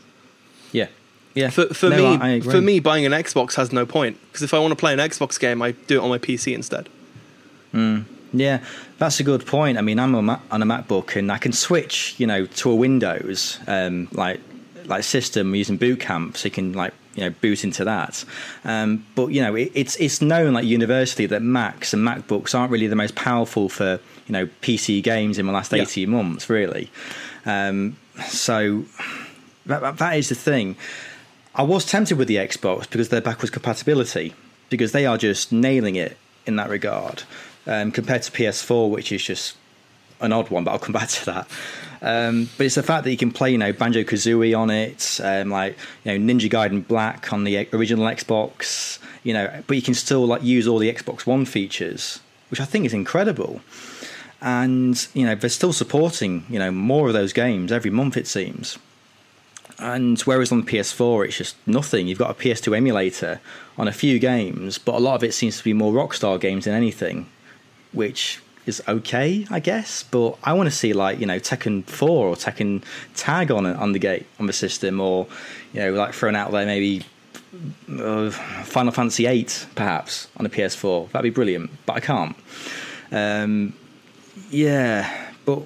[SPEAKER 2] yeah, yeah.
[SPEAKER 1] For, for
[SPEAKER 2] No,
[SPEAKER 1] me,
[SPEAKER 2] I- I agree.
[SPEAKER 1] for me, buying an Xbox has no point because if I want to play an Xbox game, I do it on my PC instead.
[SPEAKER 2] Yeah, that's a good point. I mean, I'm on a MacBook and I can switch, you know, to a Windows um, like like system using Boot Camp, so you can like you know boot into that. Um, but you know, it, it's it's known like universally that Macs and MacBooks aren't really the most powerful for you know PC games in the last
[SPEAKER 1] Yeah.
[SPEAKER 2] eighteen months, really. Um, so that, that- that is the thing. I was tempted with the Xbox because their backwards compatibility, because they are just nailing it in that regard, um, compared to PS4, which is just an odd one. But I'll come back to that. Um, but it's the fact that you can play, you know, Banjo Kazooie on it, um, like you know, Ninja Gaiden Black on the original Xbox, you know, but you can still like use all the Xbox One features, which I think is incredible. And you know, they're still supporting, you know, more of those games every month it seems. And whereas on the PS4, it's just nothing. You've got a PS2 emulator on a few games, but a lot of it seems to be more Rockstar games than anything, which is okay, I guess. But I want to see like you know Tekken 4 or Tekken Tag on on the gate on the system, or you know like thrown out there maybe uh, Final Fantasy 8 perhaps on a PS4. That'd be brilliant, but I can't. Um, yeah, but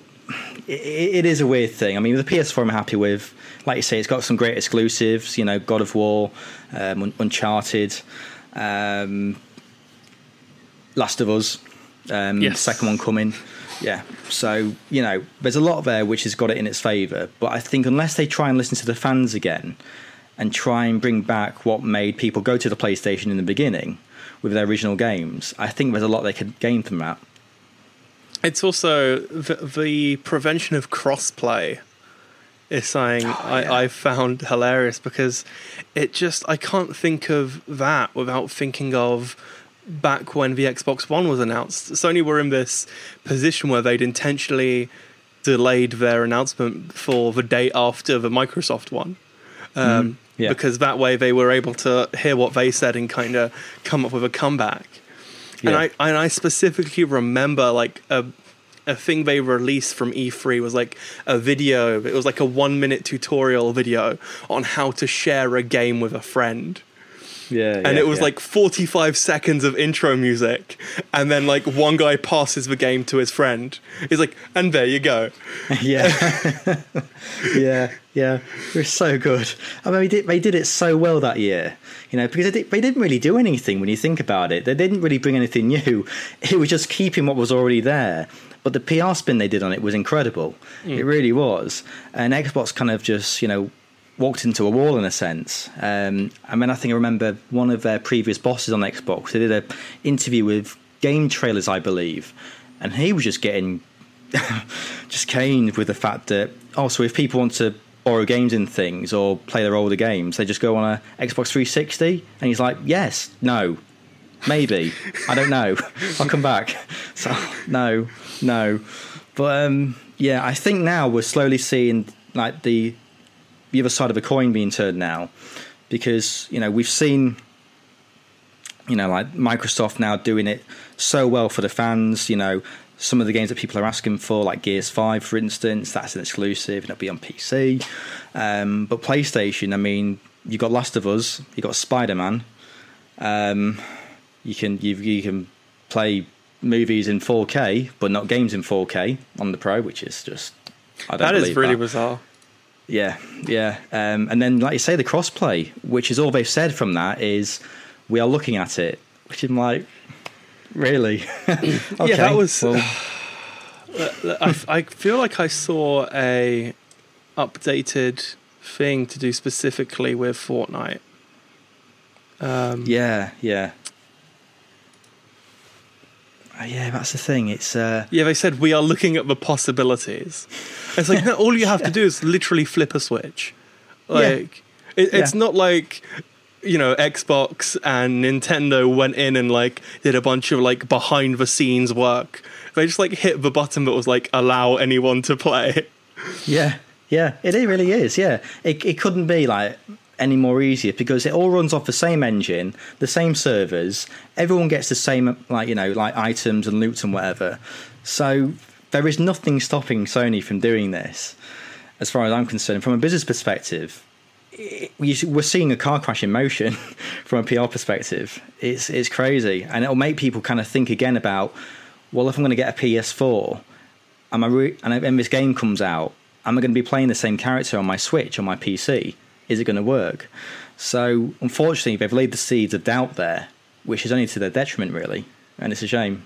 [SPEAKER 2] it, it is a weird thing. I mean, the PS4 I'm happy with. Like you say, it's got some great exclusives. You know, God of War, um, Uncharted, um, Last of Us. Um,
[SPEAKER 1] Yes.
[SPEAKER 2] Second one coming. Yeah. So you know, there's a lot there which has got it in its favour. But I think unless they try and listen to the fans again and try and bring back what made people go to the PlayStation in the beginning with their original games, I think there's a lot they could gain from that.
[SPEAKER 1] It's also the, the prevention of crossplay is something
[SPEAKER 2] yeah.
[SPEAKER 1] I, I found hilarious because it just I can't think of that without thinking of back when the Xbox One was announced. Sony were in this position where they'd intentionally delayed their announcement for the day after the Microsoft one. Um,
[SPEAKER 2] yeah.
[SPEAKER 1] Because that way they were able to hear what they said and kind of come up with a comeback. And I and I specifically remember like a a thing they released from E3 was like a video. It was like a one minute tutorial video on how to share a game with a friend.
[SPEAKER 2] Yeah.
[SPEAKER 1] And it was like 45 seconds of intro music. And then like one guy passes the game to his friend. He's like, and there you go. (laughs)
[SPEAKER 2] yeah, (laughs) yeah, yeah. It was so good. I mean, they did, they did it so well that year, you know, because they, did, they didn't really do anything when you think about it. They didn't really bring anything new. (laughs) It was just keeping what was already there. But the PR spin they did on it was incredible. It mm. really was. And Xbox kind of just, you know, walked into a wall in a sense. Um, I mean, I think I remember one of their previous bosses on Xbox. They did an interview with game trailers, I believe, and he was just getting (laughs) just caned with the fact that oh, so if people want to borrow games and things or play their older games, they just go on a Xbox 360, and he's like, yes, no, maybe, I don't know, (laughs) I'll come back. (laughs) So no, no, but um, yeah, I think now we're slowly seeing like the the other side of a coin being turned now, because you know we've seen you know, like Microsoft now doing it so well for the fans. You know, some of the games that people are asking for, like Gears Five, for instance, that's an exclusive and it'll be on PC. Um, but PlayStation, I mean, you got Last of Us, you got Spider Man, um, You can you you can play movies in 4K, but not games in 4K on the Pro, which is just I don't
[SPEAKER 1] That is really
[SPEAKER 2] that.
[SPEAKER 1] bizarre.
[SPEAKER 2] Yeah, yeah. Um, and then, like you say, the crossplay, which is all they've said from that is we are looking at it, which I'm like, really? (laughs) okay,
[SPEAKER 1] yeah, that was.
[SPEAKER 2] well, (sighs)
[SPEAKER 1] I, I feel like I saw a updated thing to do specifically with Fortnite. Um,
[SPEAKER 2] yeah, yeah. Uh, yeah, that's the thing. It's uh,
[SPEAKER 1] Yeah, they said we are looking at the possibilities. (laughs) It's like no, all you have to do is literally flip a switch. Like it, it's
[SPEAKER 2] Yeah.
[SPEAKER 1] not like you know Xbox and Nintendo went in and like did a bunch of like behind the scenes work. They just like hit the button that was like allow anyone to play.
[SPEAKER 2] Yeah, yeah, it really is. Yeah, it it couldn't be like any more easier because it all runs off the same engine, the same servers. Everyone gets the same like you know like items and loot and whatever. So there is nothing stopping Sony from doing this, as far as I'm concerned. From a business perspective, it, we- we're seeing a car crash in motion. (laughs) from a PR perspective, it's it's crazy, and it'll make people kind of think again about, well, if I'm going to get a PS4 am I re- and when this game comes out, am I going to be playing the same character on my Switch on my PC? Is it going to work? So unfortunately, they've laid the seeds of doubt there, which is only to their detriment, really, and it's a shame.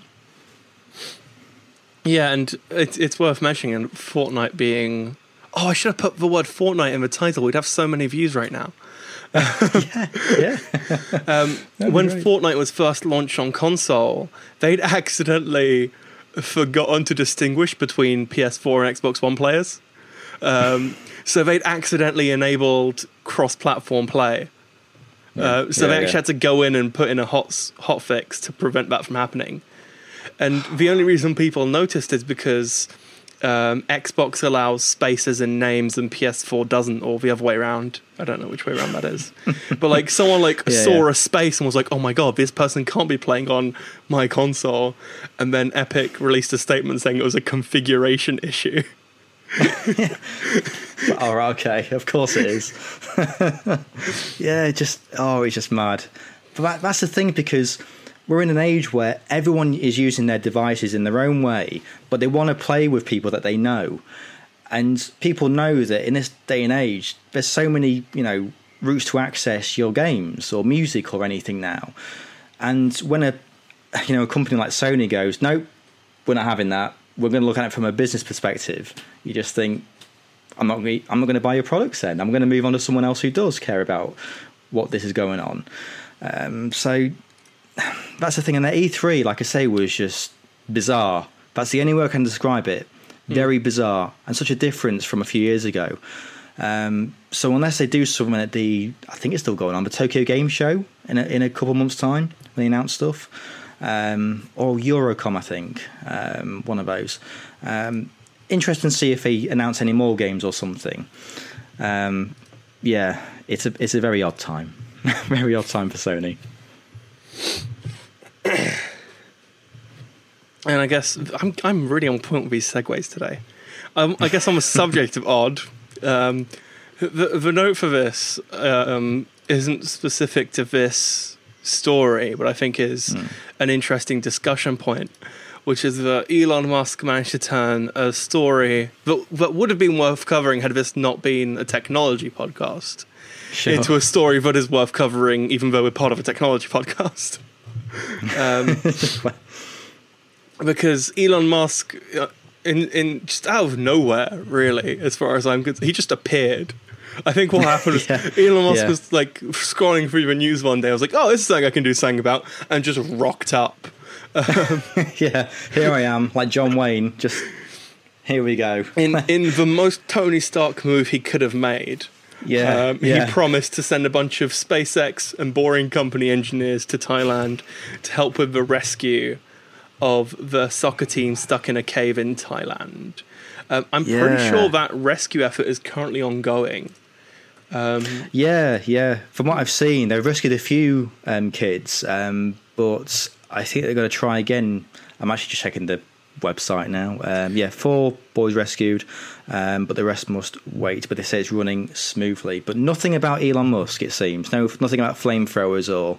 [SPEAKER 1] Yeah, and it's it's worth mentioning and Fortnite being. Oh, I should have put the word Fortnite in the title. We'd have so many views right now.
[SPEAKER 2] yeah, (laughs)
[SPEAKER 1] Um, when
[SPEAKER 2] great.
[SPEAKER 1] Fortnite was first launched on console, they'd accidentally forgotten to distinguish between PS4 and Xbox One players. Um, so they'd accidentally enabled cross-platform play. Uh, so
[SPEAKER 2] Yeah,
[SPEAKER 1] they
[SPEAKER 2] yeah.
[SPEAKER 1] actually had to go in and put in a hot hot fix to prevent that from happening. And the only reason people noticed is because um, Xbox allows spaces in names and PS4 doesn't, or the other way around. I don't know which way around that is. (laughs) but like someone like
[SPEAKER 2] Yeah,
[SPEAKER 1] saw
[SPEAKER 2] yeah.
[SPEAKER 1] a space and was like, "Oh my god, this person can't be playing on my console." And then Epic released a statement saying it was a configuration issue. (laughs)
[SPEAKER 2] oh, okay, of course it is. (laughs) yeah, just oh, it's just mad. But that, that's the thing because we're in an age where everyone is using their devices in their own way, but they want to play with people that they know, and people know that in this day and age, there's so many you know routes to access your games or music or anything now, and when a you know a company like Sony goes, nope, we're not having that. We're going to look at it from a business perspective. You just think, I'm not. I'm not going to buy your products. Then I'm going to move on to someone else who does care about what this is going on. Um, so that's the thing. And the E3, like I say, was just bizarre. That's the only way I can describe it. Very bizarre, and such a difference from a few years ago. Um, so unless they do something at the, I think it's still going on, the Tokyo Game Show in a, in a couple months' time when they announce stuff, um, or Eurocom, I think, um, one of those. Um, interesting to see if they announce any more games or something. Um, yeah, it's a it's a very odd time, (laughs) very odd time for Sony. (coughs)
[SPEAKER 1] And I guess I'm I'm really on point with these segues today. Um, I guess on the subject of odd, um, the the note for this um, isn't specific to this story, but I think is an interesting discussion point, which is that Elon Musk managed to turn a story that that would have been worth covering had this not been a technology podcast
[SPEAKER 2] Sure.
[SPEAKER 1] into a story that is worth covering, even though we're part of a technology podcast. (laughs) Um, because Elon Musk, uh, in in just out of nowhere, really, as far as I'm concerned, he just appeared. I think what happened was (laughs)
[SPEAKER 2] Yeah.
[SPEAKER 1] Elon Musk
[SPEAKER 2] Yeah.
[SPEAKER 1] was like scrolling through the news one day. I was like, "Oh, this is something I can do something about," and just rocked up. (laughs)
[SPEAKER 2] yeah, here I am, like John Wayne. Just here we go.
[SPEAKER 1] in in the most Tony Stark move he could have made.
[SPEAKER 2] Yeah,
[SPEAKER 1] Um,
[SPEAKER 2] yeah.
[SPEAKER 1] He promised to send a bunch of SpaceX and Boring Company engineers to Thailand to help with the rescue of the soccer team stuck in a cave in Thailand. Um, I'm pretty sure that rescue effort is currently ongoing. Um,
[SPEAKER 2] Yeah, yeah. From what I've seen, they've rescued a few um, kids, um, but I think they're going to try again. I'm actually just checking the website now. Um, yeah, four boys rescued, um, but the rest must wait. But they say it's running smoothly. But nothing about Elon Musk, it seems. No, nothing about flamethrowers or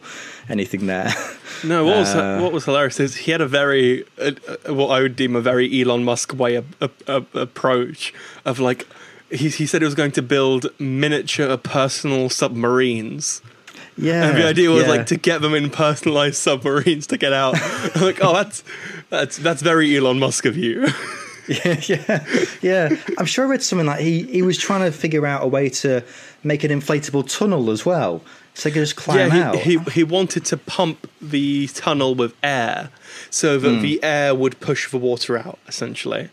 [SPEAKER 2] anything there.
[SPEAKER 1] No, what was uh, what was hilarious is he had a very uh, uh, what I would deem a very Elon Musk way of, of, approach of like he he said he was going to build miniature personal submarines.
[SPEAKER 2] Yeah,
[SPEAKER 1] and the idea was
[SPEAKER 2] yeah.
[SPEAKER 1] like to get them in personalized submarines to get out. (laughs) like, oh, that's that's that's very Elon Musk of you. (laughs)
[SPEAKER 2] yeah, yeah, yeah. I'm sure I read something like he he was trying to figure out a way to make an inflatable tunnel as well, so he could just climb
[SPEAKER 1] yeah,
[SPEAKER 2] out.
[SPEAKER 1] He, he wanted to pump the tunnel with air, so that mm. the air would push the water out, essentially.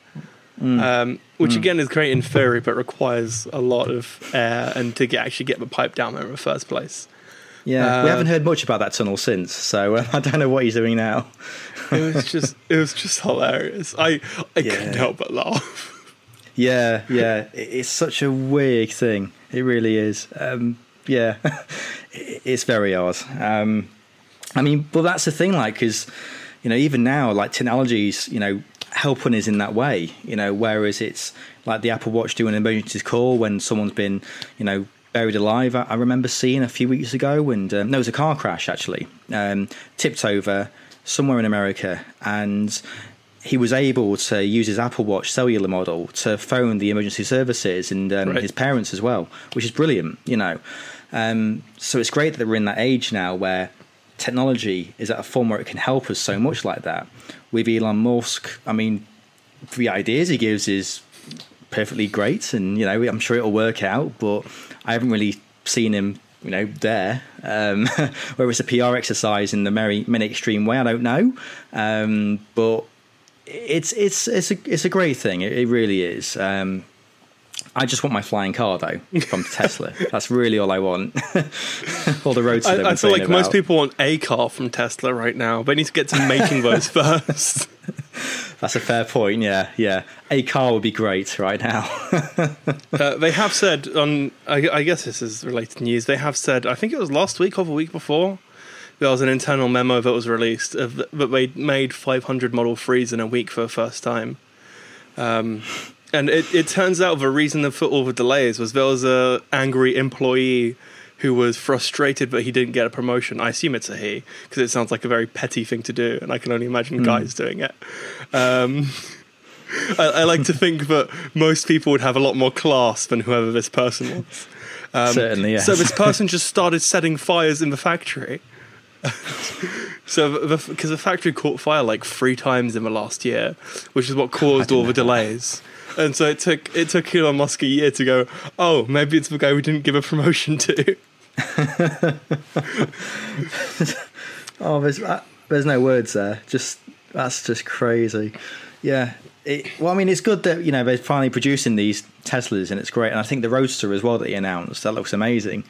[SPEAKER 1] Mm. Um, which mm. again is great in theory, but requires a lot of air and to get, actually get the pipe down there in the first place.
[SPEAKER 2] Yeah, uh, we haven't heard much about that tunnel since, so uh, (laughs) I don't know what he's doing now.
[SPEAKER 1] it was (laughs) just, it was just hilarious. I, I yeah. couldn't help but laugh.
[SPEAKER 2] Yeah, (laughs) yeah, it's such a weird thing. It really is. Um, yeah, it's very odd. Um, I mean, well, that's the thing, like, because you know, even now, like technologies, you know, helping us in that way. You know, whereas it's like the Apple Watch doing an emergency call when someone's been, you know, buried alive. I, remember seeing a few weeks ago, and um, it was a car crash actually, um, tipped over somewhere in America, and he was able to use his Apple Watch cellular model to phone the emergency services and um, right. his parents as well, which is brilliant, you know. Um, so it's great that we're in that age now where technology is at a form where it can help us so much like that. With Elon Musk, I mean, the ideas he gives is perfectly great, and you know, I'm sure it'll work out. But I haven't really seen him, you know, there. Um, (laughs) whether it's a PR exercise in the very many extreme way, I don't know. Um, but it's it's it's a it's a great thing. It, it really is. Um, I just want my flying car though from (laughs) Tesla. That's really all I want. (laughs) all the roads.
[SPEAKER 1] I, I feel like about. most people want a car from Tesla right now, but need to get to making those first.
[SPEAKER 2] That's a fair point. Yeah, yeah. A car would be great right now. (laughs)
[SPEAKER 1] uh, they have said on. I, I, guess this is related news. They have said. I think it was last week or the week before. There was an internal memo that was released of, that they made 500 Model 3s in a week for the first time. Um, and it, it turns out the reason for all the delays was there was a angry employee who was frustrated that he didn't get a promotion. I assume it's a he because it sounds like a very petty thing to do, and I can only imagine mm. guys doing it. Um, (laughs) I, I, like to think that most people would have a lot more class than whoever this person was.
[SPEAKER 2] Um, Certainly, yes.
[SPEAKER 1] So this person just started setting fires in the factory. (laughs) so because the, the, factory caught fire like three times in the last year, which is what caused all the delays. And so it took it took Elon Musk a year to go. Oh, maybe it's the guy we didn't give a promotion to. (laughs)
[SPEAKER 2] oh, there's uh, there's no words there. Just that's just crazy. Yeah. It, well, I mean, it's good that you know they're finally producing these Teslas, and it's great. And I think the Roadster as well that he announced that looks amazing.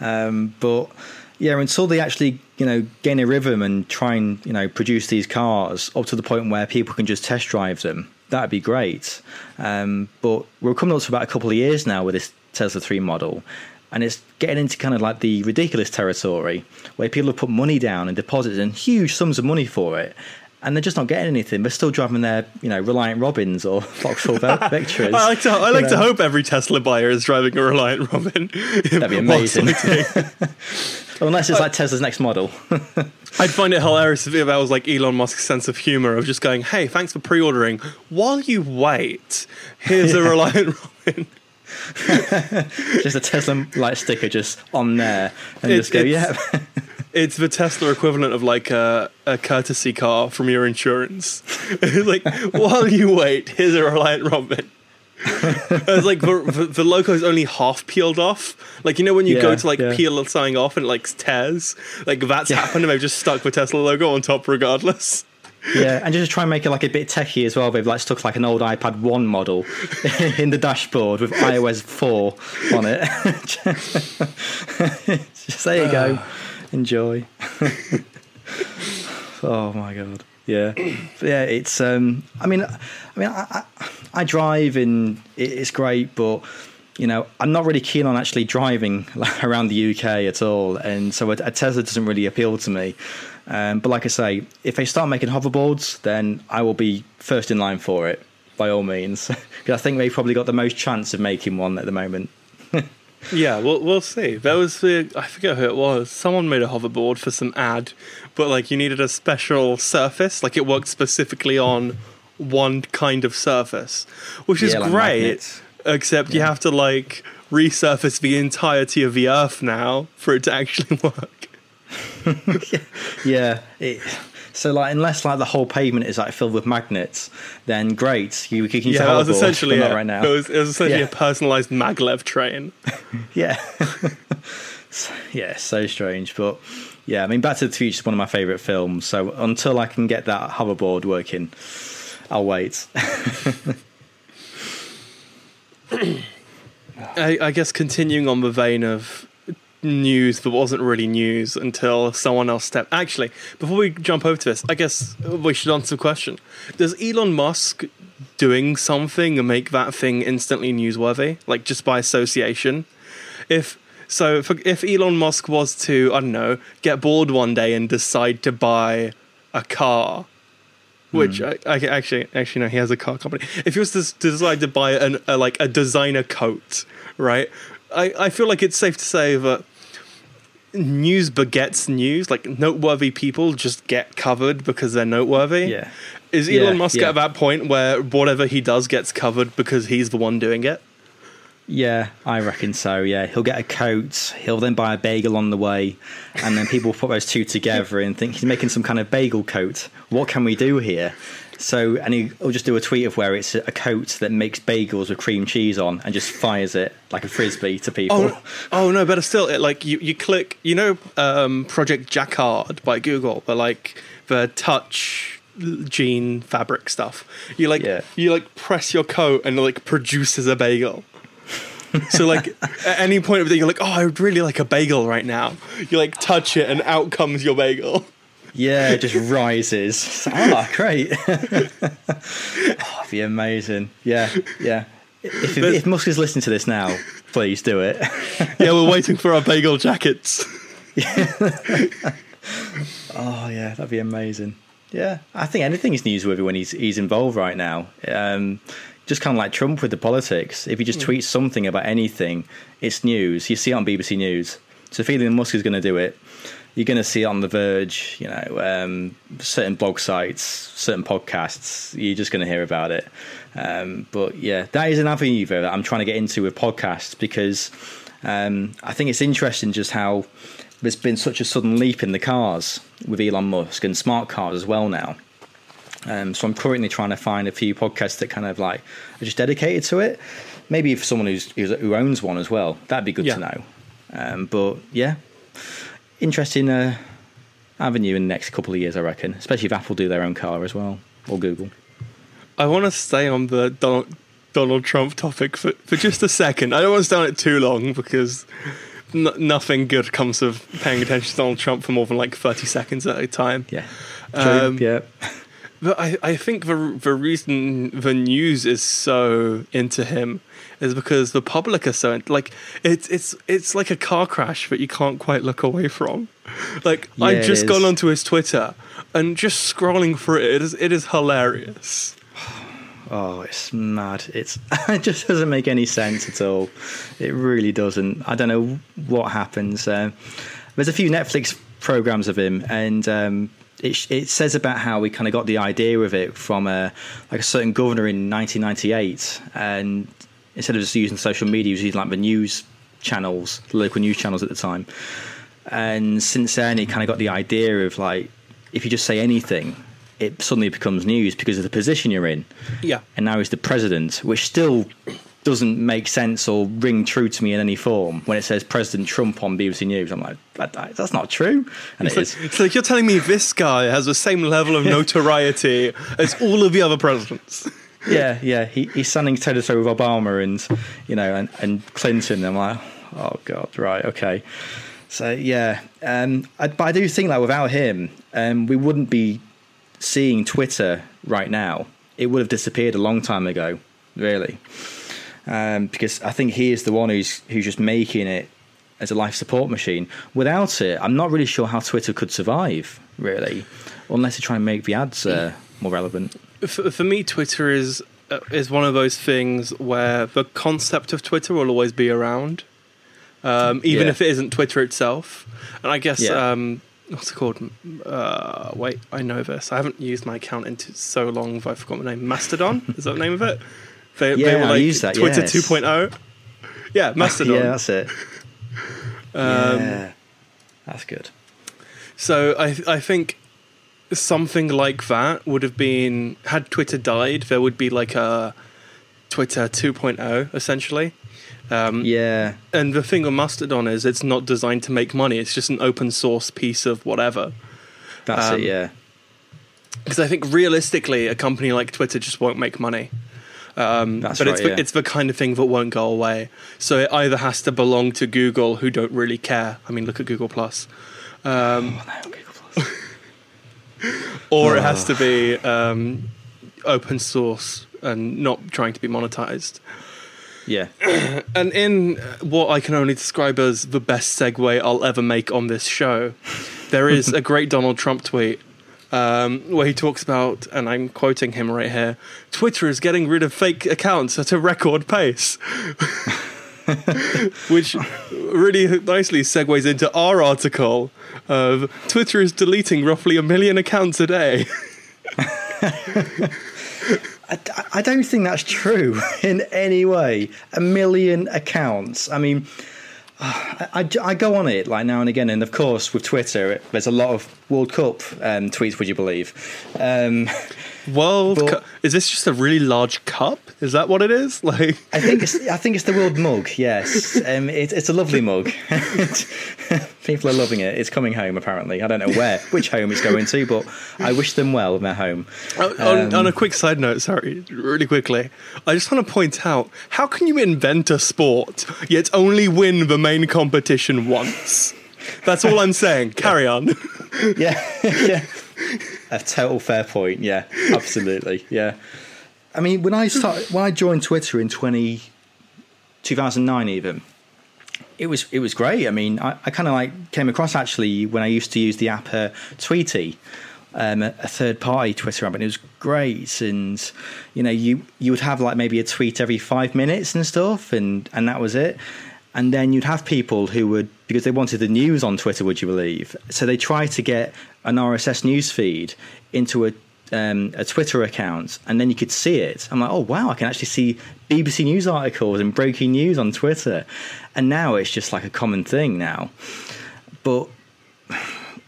[SPEAKER 2] Um, but yeah, until they actually you know gain a rhythm and try and you know produce these cars up to the point where people can just test drive them, that'd be great. Um, but we're coming up to about a couple of years now with this Tesla 3 model, and it's getting into kind of like the ridiculous territory where people have put money down and deposits and huge sums of money for it. And they're just not getting anything. They're still driving their, you know, Reliant Robins or (laughs) Vauxhall Vectras. (laughs)
[SPEAKER 1] I like to, I like to hope every Tesla buyer is driving a Reliant Robin.
[SPEAKER 2] That'd be (laughs) amazing. Unless it's like Tesla's next model. (laughs)
[SPEAKER 1] I'd find it hilarious if that was like Elon Musk's sense of humor of just going, "Hey, thanks for pre-ordering. While you wait, here's a Reliant (laughs) Robin." (laughs)
[SPEAKER 2] just a Tesla light sticker just on there, and it, just go, "Yeah."
[SPEAKER 1] it's the Tesla equivalent of like a, a courtesy car from your insurance. like, while you wait, here's a Reliant Robin. It's like the, the, the logo is only half peeled off. Like you know when you yeah, go to like yeah. peel something off and it like tears. Like that's yeah. happened, and they've just stuck the Tesla logo on top regardless.
[SPEAKER 2] Yeah, and just try and make it like a bit techy as well. They've like stuck like an old iPad one model (laughs) in the dashboard with iOS four on it. (laughs) just there you go. Ah. Enjoy. (laughs) oh my god. Yeah, yeah. It's. Um. I mean, I mean, I, I, I drive and it's great, but you know, I'm not really keen on actually driving (laughs) around the UK at all, and so a, Tesla doesn't really appeal to me. Um, but like I say, if they start making hoverboards, then I will be first in line for it by all means, (laughs) because I think they've probably got the most chance of making one at the moment. (laughs)
[SPEAKER 1] Yeah, we'll we'll see. There was the I forget who it was. Someone made a hoverboard for some ad, but like you needed a special surface, like it worked specifically on one kind of surface, which is
[SPEAKER 2] Yeah, like
[SPEAKER 1] great.
[SPEAKER 2] magnets.
[SPEAKER 1] Except you have to like resurface the entirety of the Earth now for it to actually (laughs) work. (laughs)
[SPEAKER 2] Yeah. It, so like, unless like the whole pavement is like filled with magnets, then great, you can
[SPEAKER 1] Yeah, that was essentially it.
[SPEAKER 2] not right now.
[SPEAKER 1] It was, it was essentially
[SPEAKER 2] Yeah.
[SPEAKER 1] a personalized maglev train. (laughs)
[SPEAKER 2] Yeah. (laughs) yeah, so strange. But yeah, I mean, Back to the Future is one of my favourite films. So until I can get that hoverboard working, I'll wait. (laughs)
[SPEAKER 1] I, I guess continuing on the vein of news that wasn't really news until someone else stepped. Actually, before we jump over to this, I guess we should answer the question: Does Elon Musk doing something and make that thing instantly newsworthy, like just by association? If so, if, if Elon Musk was to, I don't know, get bored one day and decide to buy a car, which hmm. I, I actually actually no, he has a car company. If he was to, to decide to buy an a, like a designer coat, right? I, I feel like it's safe to say that news begets news. Like noteworthy people just get covered because they're noteworthy.
[SPEAKER 2] Yeah.
[SPEAKER 1] Is
[SPEAKER 2] Yeah,
[SPEAKER 1] Elon Musk
[SPEAKER 2] yeah.
[SPEAKER 1] at that point where whatever he does gets covered because he's the one doing it?
[SPEAKER 2] Yeah, I reckon so. Yeah, he'll get a coat. He'll then buy a bagel on the way, and then people put those two together and think he's making some kind of bagel coat. What can we do here? So, and he- he'll just do a tweet of where it's a coat that makes bagels with cream cheese on, and just fires it like a frisbee to people.
[SPEAKER 1] Oh, oh no, better still, it, like you, you click, you know, um, Project Jacquard by Google, but like the touch gene fabric stuff. You like,
[SPEAKER 2] Yeah.
[SPEAKER 1] you like press your coat and it like produces a bagel. so like at any point of the day, you're like, oh, I would really like a bagel right now. You like touch it and out comes your bagel.
[SPEAKER 2] Yeah, it just rises. (laughs) Oh, great. oh, be amazing. Yeah, yeah. If, if, if Musk is listening to this now, please do it.
[SPEAKER 1] Yeah, we're waiting for our bagel jackets. (laughs)
[SPEAKER 2] Oh yeah, that'd be amazing. Yeah, I think anything is newsworthy when he's he's involved right now. Um, just kind of like Trump with the politics. If he just tweets something about anything, it's news. You see it on BBC News. So if Elon Musk is going to do it, you're going to see it on The Verge. You know, um, certain blog sites, certain podcasts. You're just going to hear about it. Um, but yeah, that is an avenue though that I'm trying to get into with podcasts because um, I think it's interesting just how there's been such a sudden leap in the cars with Elon Musk and smart cars as well now. Um, so I'm currently trying to find a few podcasts that kind of like are just dedicated to it. Maybe for someone who's, who's who owns one as well, that'd be good
[SPEAKER 1] Yeah.
[SPEAKER 2] to know. Um, but yeah, interesting uh, avenue in the next couple of years, I reckon. Especially if Apple do their own car as well or Google.
[SPEAKER 1] I want to stay on the Donald, Donald Trump topic for, for just a second. I don't want to stay on it too long because n- nothing good comes of paying attention to Donald Trump for more than like 30 seconds at a time.
[SPEAKER 2] Yeah,
[SPEAKER 1] Um,
[SPEAKER 2] yeah,
[SPEAKER 1] But I, I think the the reason the news is so into him is because the public are so like it's it's it's like a car crash that you can't quite look away from. Like
[SPEAKER 2] Yeah,
[SPEAKER 1] I've just gone onto his Twitter and just scrolling through it, it is it is hilarious. (sighs)
[SPEAKER 2] Oh, it's mad. It's (laughs) it just doesn't make any sense at all. It really doesn't. I don't know what happens. Um, there's a few Netflix programs of him, and um, it it says about how we kind of got the idea of it from a like a certain governor in 1998, and instead of just using social media, he was using like the news channels, the local news channels at the time. And since then, he kind of got the idea of like if you just say anything, it suddenly becomes news because of the position you're in
[SPEAKER 1] Yeah.
[SPEAKER 2] and now he's the president, which still doesn't make sense or ring true to me in any form. When it says President Trump on BBC News, I'm like, that, that- that's not true, and
[SPEAKER 1] It's
[SPEAKER 2] it
[SPEAKER 1] like,
[SPEAKER 2] is.
[SPEAKER 1] it's like you're telling me this guy has the same level of (laughs) notoriety as all of the other presidents. (laughs)
[SPEAKER 2] Yeah, yeah. He, he's standing toe to toe with Obama and you know and, and Clinton. I'm like, oh god, right, okay. So yeah, um, I, but I do think that without him, um, we wouldn't be seeing Twitter right now. It would have disappeared a long time ago, really, um, because I think he is the one who's who's just making it as a life support machine. Without it, I'm not really sure how Twitter could survive, really, unless you try and make the ads uh, more relevant.
[SPEAKER 1] For, for me, Twitter is uh, is one of those things where the concept of Twitter will always be around, um, even
[SPEAKER 2] Yeah.
[SPEAKER 1] if it isn't Twitter itself. And I guess
[SPEAKER 2] Yeah.
[SPEAKER 1] um, what's it called? Uh, wait, I know this. I haven't used my account into so long. I've forgotten the name. Mastodon is that the name of it? They,
[SPEAKER 2] Yeah, I use that,
[SPEAKER 1] Twitter
[SPEAKER 2] yes.
[SPEAKER 1] 2.0. Yeah, Mastodon.
[SPEAKER 2] yeah, that's it.
[SPEAKER 1] Um,
[SPEAKER 2] yeah, that's good.
[SPEAKER 1] So I I think something like that would have been had Twitter died, there would be like a Twitter 2.0 essentially. Um,
[SPEAKER 2] Yeah,
[SPEAKER 1] And the thing with Mastodon is it's not designed to make money. It's just an open source piece of whatever.
[SPEAKER 2] that's
[SPEAKER 1] Um,
[SPEAKER 2] it. Yeah,
[SPEAKER 1] Because I think realistically, a company like Twitter just won't make money. Um, but it's
[SPEAKER 2] right,
[SPEAKER 1] the,
[SPEAKER 2] yeah.
[SPEAKER 1] it's the kind of thing that won't go away. So it either has to belong to Google, who don't really care. I mean, look at Google Plus. Um,
[SPEAKER 2] Oh, no, Google Plus. (laughs)
[SPEAKER 1] or it has to be um, open source and not trying to be monetized.
[SPEAKER 2] yeah, (clears throat)
[SPEAKER 1] And in what I can only describe as the best segue I'll ever make on this show, there is a (laughs) great Donald Trump tweet um, where he talks about, and I'm quoting him right here Twitter is getting rid of fake accounts at a record pace. (laughs) Which really nicely segues into our article of Twitter is deleting roughly a million accounts a day. (laughs)
[SPEAKER 2] I, I don't think that's true (laughs) in any way. A million accounts. I mean, I, (sighs) I, I go on it like now and again, and of course with Twitter, it, there's a lot of World Cup um, tweets. Would you believe? Um, (laughs)
[SPEAKER 1] World
[SPEAKER 2] But-
[SPEAKER 1] Cup. Is this just a really large cup? Is that what it is? (laughs) Like,
[SPEAKER 2] I think it's I think it's the World Mug. Yes, um, it, it's a lovely mug. (laughs) People are loving it. It's coming home apparently. I don't know where, which home it's going to, but I wish them well in their home.
[SPEAKER 1] on, on,
[SPEAKER 2] Um,
[SPEAKER 1] on a quick side note, sorry, really quickly, I just want to point out how can you invent a sport yet only win the main competition once? That's all I'm saying. (laughs) Carry on.
[SPEAKER 2] yeah, yeah. A total fair point. Yeah, absolutely. Yeah. I mean, when I started, when I joined Twitter in 20, 2009 even, it was it was great. I mean, I, I kind of like came across actually when I used to use the app uh, Tweetie, um, a, a third party Twitter app, and it was great. And you know, you you would have like maybe a tweet every five minutes and stuff, and and that was it. And then you'd have people who would because they wanted the news on Twitter. Would you believe? So they tried to get an RSS news feed into a um, a Twitter account, and then you could see it. I'm like, oh wow, I can actually see BBC News articles and breaking news on Twitter, and now it's just like a common thing now. But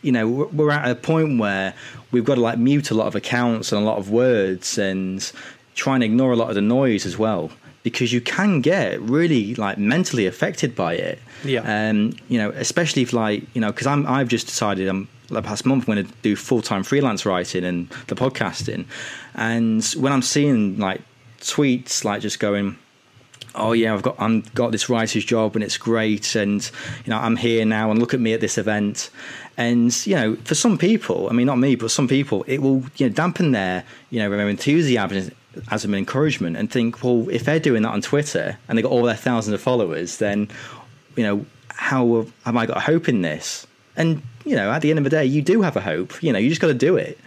[SPEAKER 2] you know, we're- we're at a point where we've got to like mute a lot of accounts and a lot of words, and try and ignore a lot of the noise as well, because you can get really like mentally affected by it.
[SPEAKER 1] Yeah.
[SPEAKER 2] Um, you know, especially if like you know, because I'm I've just decided I'm the past month I'm going to do full time freelance writing and the podcasting, and when I'm seeing like tweets like just going, oh yeah, I've got I'm got this writer's job and it's great, and you know I'm here now and look at me at this event, and you know for some people, I mean not me, but some people, it will you know dampen their you know their enthusiasm as an encouragement and think, well, if they're doing that on Twitter and they got all their thousands of followers, then you know how have, I got a hope in this? And you know at the end of the day, you do have a hope. You know you just got to do it,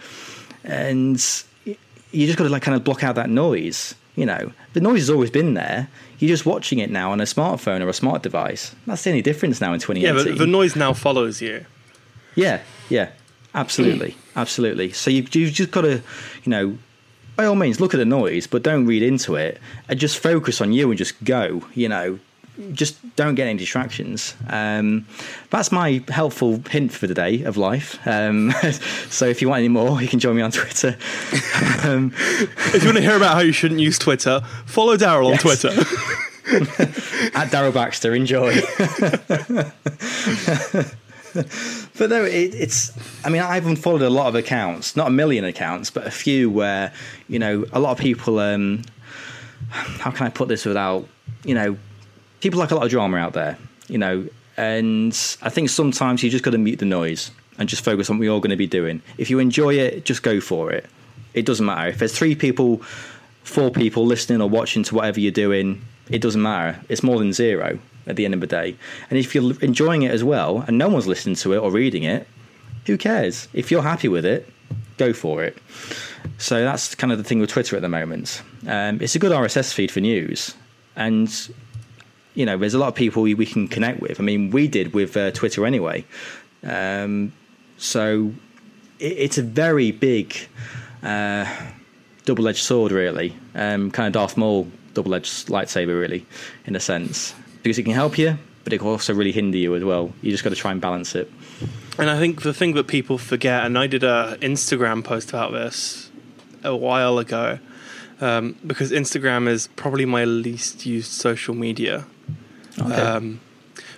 [SPEAKER 2] and you just got to like kind of block out that noise. You know, the noise has always been there. You're just watching it now on a smartphone or a smart device. That's the only difference now in
[SPEAKER 1] yeah,
[SPEAKER 2] 2018.
[SPEAKER 1] but the noise now follows you.
[SPEAKER 2] yeah, yeah, absolutely, absolutely. So you you've just got to, you know, by all means look at the noise, but don't read into it, and just focus on you and just go. You know, just don't get any distractions. Um, that's my helpful hint for the day of life. Um, (laughs) so if you want any more, you can join me on Twitter. (laughs) um,
[SPEAKER 1] If you want to hear about how you shouldn't use Twitter, follow Daryl on Twitter. (laughs)
[SPEAKER 2] at Daryl Baxter. Enjoy. (laughs) but no, it, it's. I mean, I've unfollowed a lot of accounts, not a million accounts, but a few where you know a lot of people. Um, how can I put this without you know? People like a lot of drama out there, you know, and I think sometimes you just got to mute the noise and just focus on what you're going to be doing. If you enjoy it, just go for it. It doesn't matter if there's three people, four people listening or watching to whatever you're doing. it doesn't matter. It's more than zero at the end of the day. And if you're enjoying it as well, and no one's listening to it or reading it, who cares? If you're happy with it, go for it. So that's kind of the thing with Twitter at the moment. Um, it's a good RSS feed for news, and you know, there's a lot of people we, we can connect with. I mean, we did with uh, Twitter anyway. Um, so it, it's a very big uh, double-edged sword, really. Um, kind of Darth Maul double-edged lightsaber, really, in a sense, because it can help you, but it can also really hinder you as well. You just got to try and balance it.
[SPEAKER 1] And I think the thing that people forget, and I did a Instagram post about this a while ago, um, because Instagram is probably my least used social media.
[SPEAKER 2] Okay.
[SPEAKER 1] Um,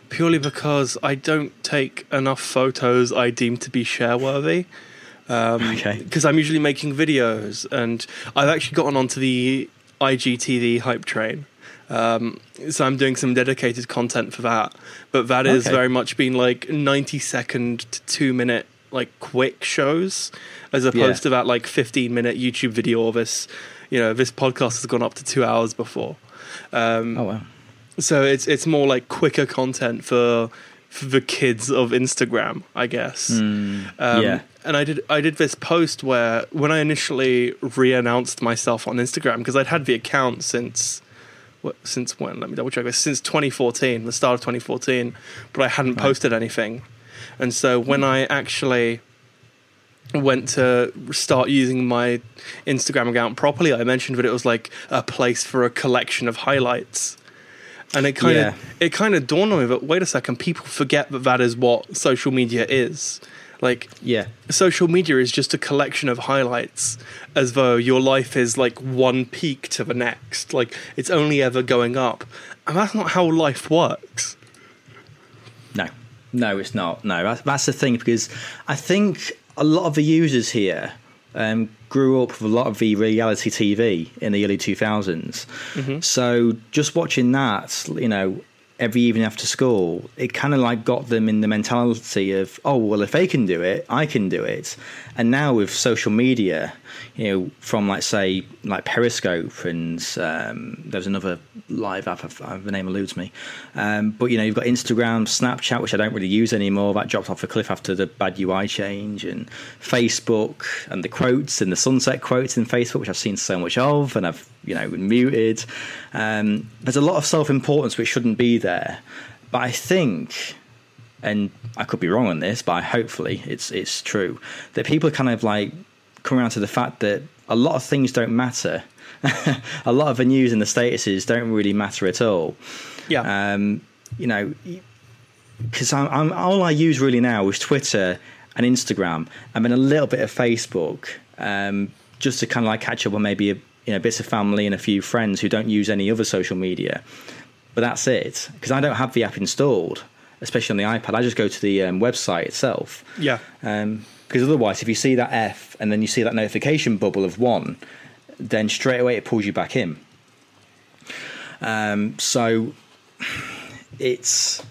[SPEAKER 1] purely because I don't take enough photos I deem to be share worthy. Um,
[SPEAKER 2] Okay.
[SPEAKER 1] Because I'm usually making videos, and I've actually gotten onto the IGTV hype train. Um, so I'm doing some dedicated content for that, but that is
[SPEAKER 2] Okay.
[SPEAKER 1] very much been like 90 second to two minute like quick shows, as opposed
[SPEAKER 2] Yeah.
[SPEAKER 1] to that like 15 minute YouTube video. Or this, you know, this podcast has gone up to two hours before. Um,
[SPEAKER 2] oh wow.
[SPEAKER 1] so it's it's more like quicker content for for the kids of Instagram, I guess. Um,
[SPEAKER 2] yeah.
[SPEAKER 1] And I did I did this post where when I initially re-announced myself on Instagram because I'd had the account since what, since when? Let me double check this. Since 2014, the start of 2014, but I hadn't posted anything. And so when I actually went to start using my Instagram account properly, I mentioned that it was like a place for a collection of highlights. And it kind
[SPEAKER 2] Yeah.
[SPEAKER 1] of it kind of dawned on me that wait a second, people forget that that is what social media is. Like
[SPEAKER 2] Yeah.
[SPEAKER 1] social media is just a collection of highlights as though your life is like one peak to the next like it's only ever going up and that's not how life works
[SPEAKER 2] No, no, it's not. No, that's, that's the thing because I think a lot of the users here um, grew up with a lot of the reality TV in the early 2000s. So just watching that, you know, every evening after school, it kind of like got them in the mentality of, oh, well, if they can do it, I can do it. And now with social media, you know, from like say like Periscope and um, there's another live app, uh, the name eludes me. Um, but you know, you've got Instagram, Snapchat, which I don't really use anymore. That dropped off a cliff after the bad UI change, and Facebook and the quotes and the sunset quotes in Facebook, which I've seen so much of, and I've you know muted. Um, there's a lot of self-importance which shouldn't be there, but I think and I could be wrong on this, but hopefully it's it's true that people kind of like come around to the fact that a lot of things don't matter. (laughs) a lot of the news and the statuses don't really matter at all.
[SPEAKER 1] yeah
[SPEAKER 2] Um, you know, because I'm, I'm all I use really now is Twitter and Instagram, and then a little bit of Facebook, um, just to kind of like catch up on maybe a, you know bits of family and a few friends who don't use any other social media. But that's it because I don't have the app installed, especially on the iPad. I just go to the um, website itself.
[SPEAKER 1] yeah
[SPEAKER 2] Because otherwise, if you see that F and then you see that notification bubble of one, then straight away it pulls you back in. Um, so it's.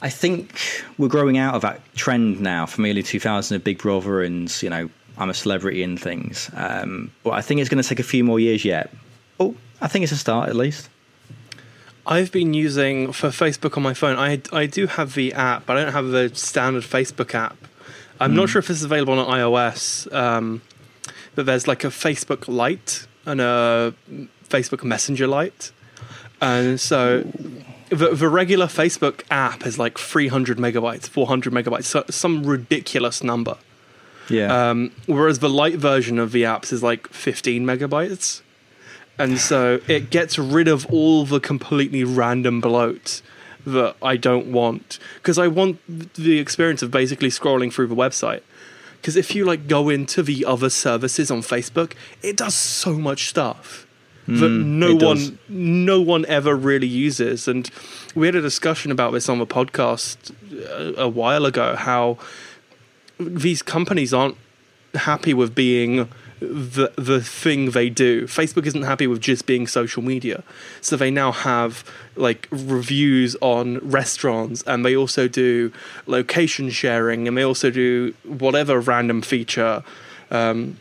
[SPEAKER 2] I think we're growing out of that trend now from early 2000 of Big Brother and, you know, I'm a celebrity and things. Um, but I think it's going to take a few more years yet. Oh, I think it's a start at least.
[SPEAKER 1] I've been using for Facebook on my phone. I I do have the app, but I don't have the standard Facebook app. I'm not sure if this is available on iOS, um, but there's like a Facebook Lite and a Facebook Messenger Lite, and so the, the regular Facebook app is like 300 megabytes, 400 megabytes, so some ridiculous number.
[SPEAKER 2] Yeah.
[SPEAKER 1] Um, whereas the light version of the apps is like 15 megabytes. And so it gets rid of all the completely random bloat that I don't want. Because I want the experience of basically scrolling through the website. Because if you like go into the other services on Facebook, it does so much stuff that mm, no
[SPEAKER 2] it does.
[SPEAKER 1] one no one ever really uses. And we had a discussion about this on the podcast a, a while ago. How these companies aren't happy with being the the thing they do. Facebook isn't happy with just being social media. So they now have like reviews on restaurants and they also do location sharing and they also do whatever random feature. Um,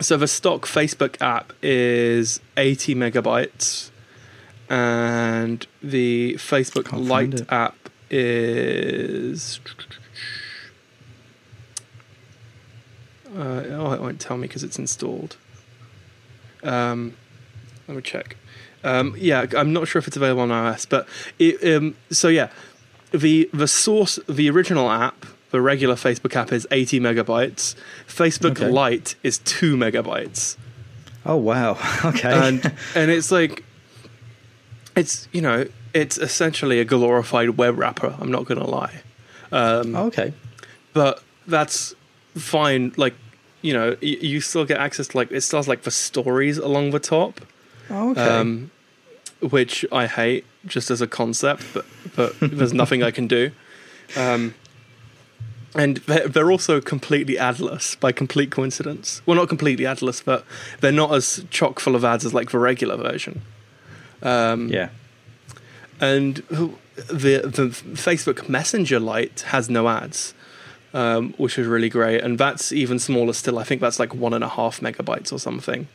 [SPEAKER 1] so the stock Facebook app is 80 megabytes and the Facebook
[SPEAKER 2] Can't
[SPEAKER 1] Lite app is. Uh, oh, it won't tell me because it's installed. Um, let me check. Um, yeah, I'm not sure if it's available on iOS, but it, um, so yeah, the the source, the original app, the regular Facebook app is 80 megabytes. Facebook
[SPEAKER 2] Okay.
[SPEAKER 1] Lite is two megabytes,
[SPEAKER 2] Oh wow. (laughs) Okay.
[SPEAKER 1] and and it's like, it's you know, it's essentially a glorified web wrapper. I'm not gonna lie. Um,
[SPEAKER 2] okay.
[SPEAKER 1] but that's fine. Like, you know, y- you still get access to like it still has like the stories along the top,
[SPEAKER 2] Oh, okay.
[SPEAKER 1] um, which I hate just as a concept. But but there's nothing I can do. Um, and they're, they're also completely adless by complete coincidence. Well, not completely adless, but they're not as chock full of ads as like the regular version. Um,
[SPEAKER 2] yeah.
[SPEAKER 1] and the the Facebook Messenger Lite has no ads, um, which is really great, and that's even smaller still. I think that's like one and a half megabytes or something.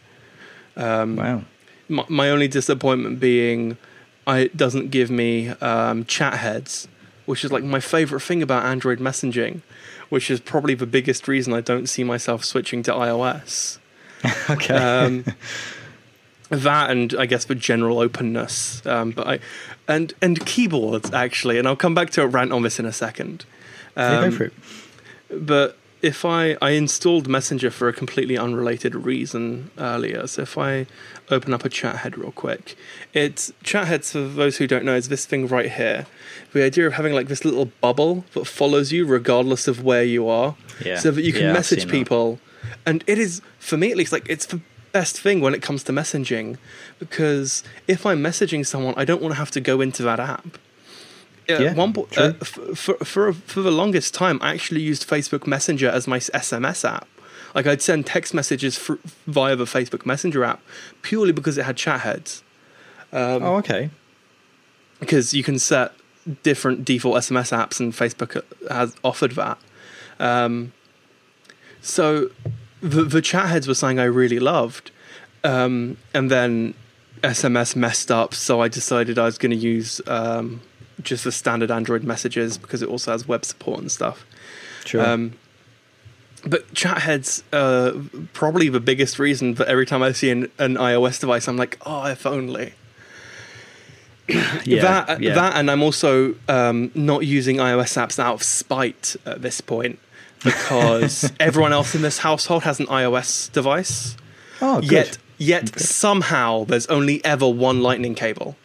[SPEAKER 1] Um,
[SPEAKER 2] Wow.
[SPEAKER 1] my, my only disappointment being, I, it doesn't give me um, chat heads, which is like my favorite thing about Android messaging, which is probably the biggest reason I don't see myself switching to iOS. (laughs)
[SPEAKER 2] Okay.
[SPEAKER 1] Um, (laughs) that and I guess the general openness, um, but I and and keyboards actually, and I'll come back to a rant on this in a second.
[SPEAKER 2] Yeah,
[SPEAKER 1] Um,
[SPEAKER 2] go for it.
[SPEAKER 1] But if I I installed Messenger for a completely unrelated reason earlier, so if I open up a chat head real quick, it's chat heads for those who don't know is this thing right here. The idea of having like this little bubble that follows you regardless of where you are,
[SPEAKER 2] Yeah.
[SPEAKER 1] so that you can
[SPEAKER 2] Yeah,
[SPEAKER 1] message
[SPEAKER 2] seen that.
[SPEAKER 1] people, and it is for me at least like it's the best thing when it comes to messaging because if I'm messaging someone, I don't want to have to go into that app. At
[SPEAKER 2] Yeah,
[SPEAKER 1] one po- uh, for for for the longest time, I actually used Facebook Messenger as my SMS app. Like I'd send text messages via the Facebook Messenger app purely because it had chat heads. Um,
[SPEAKER 2] oh, okay.
[SPEAKER 1] because you can set different default SMS apps, and Facebook has offered that. Um, so the the chat heads were something I really loved, um, and then SMS messed up, so I decided I was going to use um, just the standard Android messages because it also has web support and stuff.
[SPEAKER 2] Sure.
[SPEAKER 1] Um, but chat heads, uh, probably the biggest reason that every time I see an, an iOS device, I'm like, oh, if only
[SPEAKER 2] yeah.
[SPEAKER 1] that
[SPEAKER 2] yeah.
[SPEAKER 1] that and I'm also um, not using iOS apps out of spite at this point (laughs) because everyone else in this household has an iOS device.
[SPEAKER 2] Oh, good.
[SPEAKER 1] Yet yet somehow there's only ever one lightning cable.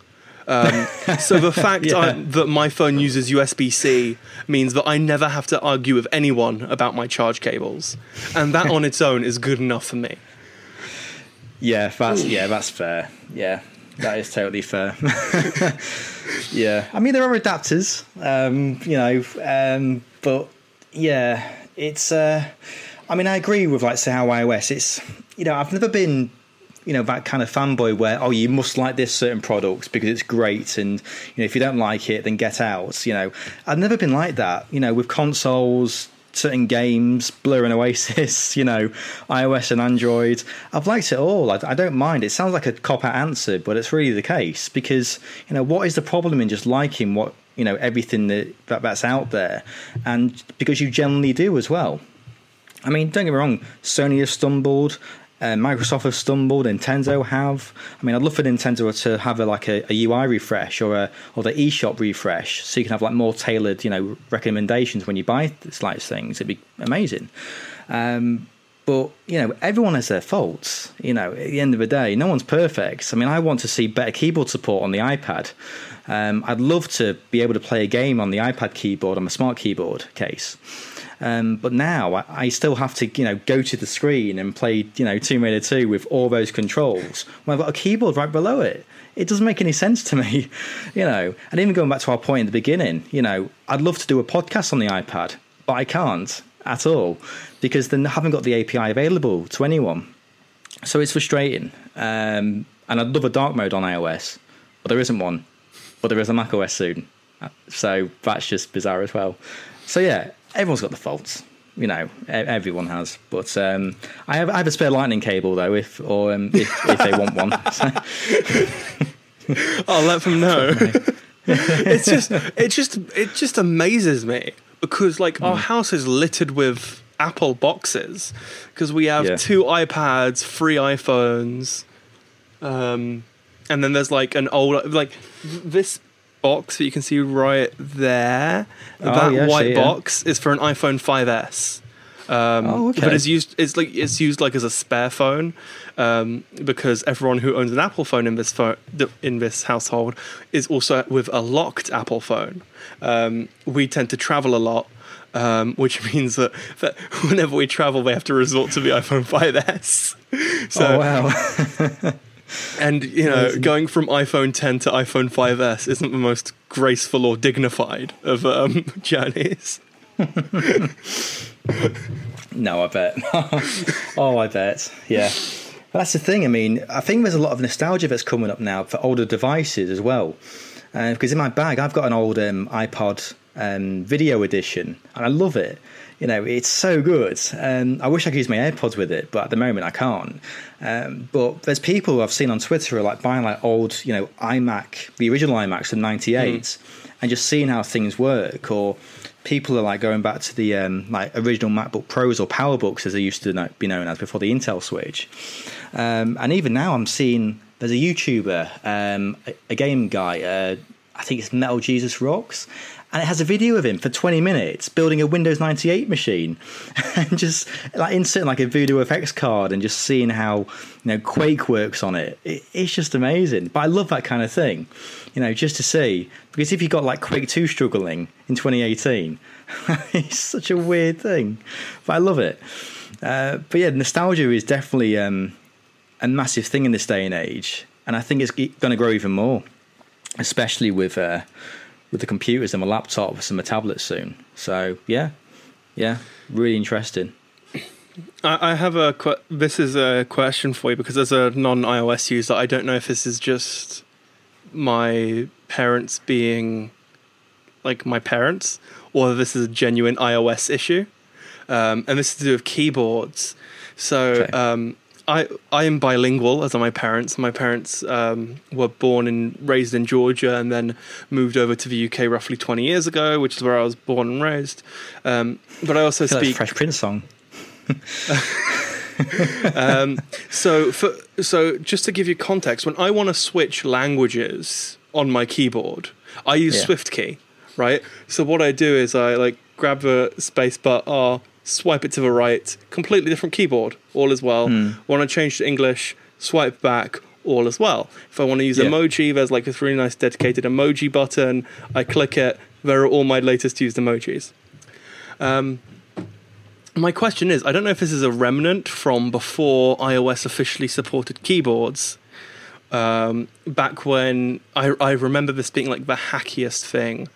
[SPEAKER 1] Um, so the (laughs) fact
[SPEAKER 2] Yeah.
[SPEAKER 1] I, that my phone uses USB C means that I never have to argue with anyone about my charge cables, and that on its own is good enough for me.
[SPEAKER 2] Yeah, that's yeah, that's fair. Yeah, that is totally fair. (laughs) yeah, I mean there are adapters, um, you know, um, but yeah, it's. Uh, I mean, I agree with like say how iOS. It's you know I've never been you know that kind of fanboy where oh you must like this certain product because it's great and you know if you don't like it then get out. You know I've never been like that. You know with consoles certain games, Blur and Oasis, (laughs) you know, iOS and Android. I've liked it all. I, I don't mind. It sounds like a cop out answer, but it's really the case because, you know, what is the problem in just liking what, you know, everything that, that that's out there? And because you generally do as well. I mean, don't get me wrong, Sony has stumbled. Uh, Microsoft have stumbled. Nintendo have. I mean, I'd love for Nintendo to have a, like a, a UI refresh or a or the eShop refresh, so you can have like more tailored, you know, recommendations when you buy this like things. It'd be amazing. Um, but you know, everyone has their faults. You know, at the end of the day, no one's perfect. I mean, I want to see better keyboard support on the iPad. Um, I'd love to be able to play a game on the iPad keyboard on my smart keyboard case. Um, but now I, I still have to, you know, go to the screen and play, you know, Tomb Raider 2 with all those controls when I've got a keyboard right below it. It doesn't make any sense to me, (laughs) you know. And even going back to our point in the beginning, you know, I'd love to do a podcast on the iPad, but I can't at all because they haven't got the API available to anyone. So it's frustrating. Um, and I'd love a dark mode on iOS, but there isn't one. But there is a Mac OS soon. So that's just bizarre as well. So yeah, everyone's got the faults. You know, everyone has. But um, I have I have a spare lightning cable though, if or um, if, if they want one. So- (laughs)
[SPEAKER 1] I'll let them know. (laughs) it's just it just it just amazes me because like our house is littered with Apple boxes because we have
[SPEAKER 2] Yeah.
[SPEAKER 1] two iPads, three iPhones, um, and then there's like an old like this box that you can see right there.
[SPEAKER 2] Oh,
[SPEAKER 1] that
[SPEAKER 2] yeah,
[SPEAKER 1] white
[SPEAKER 2] see, yeah.
[SPEAKER 1] box is for an iPhone 5s. Um,
[SPEAKER 2] Oh, okay.
[SPEAKER 1] But it's used. It's like it's used like as a spare phone um, because everyone who owns an Apple phone in this phone in this household is also with a locked Apple phone. Um, we tend to travel a lot, um, which (laughs) means that, that whenever we travel, we have to resort to the iPhone 5s. (laughs) So
[SPEAKER 2] oh wow. (laughs)
[SPEAKER 1] and you know,
[SPEAKER 2] Amazing.
[SPEAKER 1] going from iPhone 10 to iPhone 5s isn't the most graceful or dignified of um, journeys.
[SPEAKER 2] No, I bet. (laughs) oh, I bet. Yeah. That's the thing. I mean, I think there's a lot of nostalgia that's coming up now for older devices as well. Uh, because in my bag, I've got an old um, iPod um, video edition, and I love it. You know, it's so good. Um, I wish I could use my AirPods with it, but at the moment I can't. Um, but there's people I've seen on Twitter who are like buying like old, you know, iMac, the original iMacs from '98, and just seeing how things work. Or people are like going back to the um, like original MacBook Pros or PowerBooks as they used to be known as before the Intel switch. Um, and even now, I'm seeing there's a YouTuber, um, a, a game guy. Uh, I think it's Metal Jesus Rocks, and it has a video of him for 20 minutes building a Windows 98 machine, (laughs) and just like inserting like a Voodoo FX card and just seeing how you know Quake works on it. it. It's just amazing. But I love that kind of thing, you know, just to see because if you got like Quake 2 struggling in 2018, (laughs) it's such a weird thing, but I love it. Uh, but yeah, nostalgia is definitely um, a massive thing in this day and age, and I think it's going to grow even more, especially with uh, with the computers and my laptops and the tablets soon. So yeah, yeah, really interesting.
[SPEAKER 1] I, have a. This is a question for you because as a non-iOS user, I don't know if this is just my parents being like my parents, or this is a genuine iOS issue. Um, and this is to do with keyboards. So
[SPEAKER 2] Okay.
[SPEAKER 1] um, I I am bilingual, as are my parents. My parents um, were born and raised in Georgia, and then moved over to the UK roughly 20 years ago, which is where I was born and raised. Um, but I also
[SPEAKER 2] I feel like
[SPEAKER 1] speak
[SPEAKER 2] Fresh Prince song. (laughs) (laughs)
[SPEAKER 1] um, so, for, so just to give you context, when I want to switch languages on my keyboard, I use
[SPEAKER 2] Yeah.
[SPEAKER 1] SwiftKey, right? So what I do is I like grab the space bar R, swipe it to the right, completely different keyboard, all as well. Want to change to English, swipe back, all as well. If I want to use
[SPEAKER 2] Yeah.
[SPEAKER 1] emoji, there's like this really nice dedicated emoji button. I click it. There are all my latest used emojis. Um, my question is I don't know if this is a remnant from before iOS officially supported keyboards. Um, back when I, I remember this being like the hackiest thing,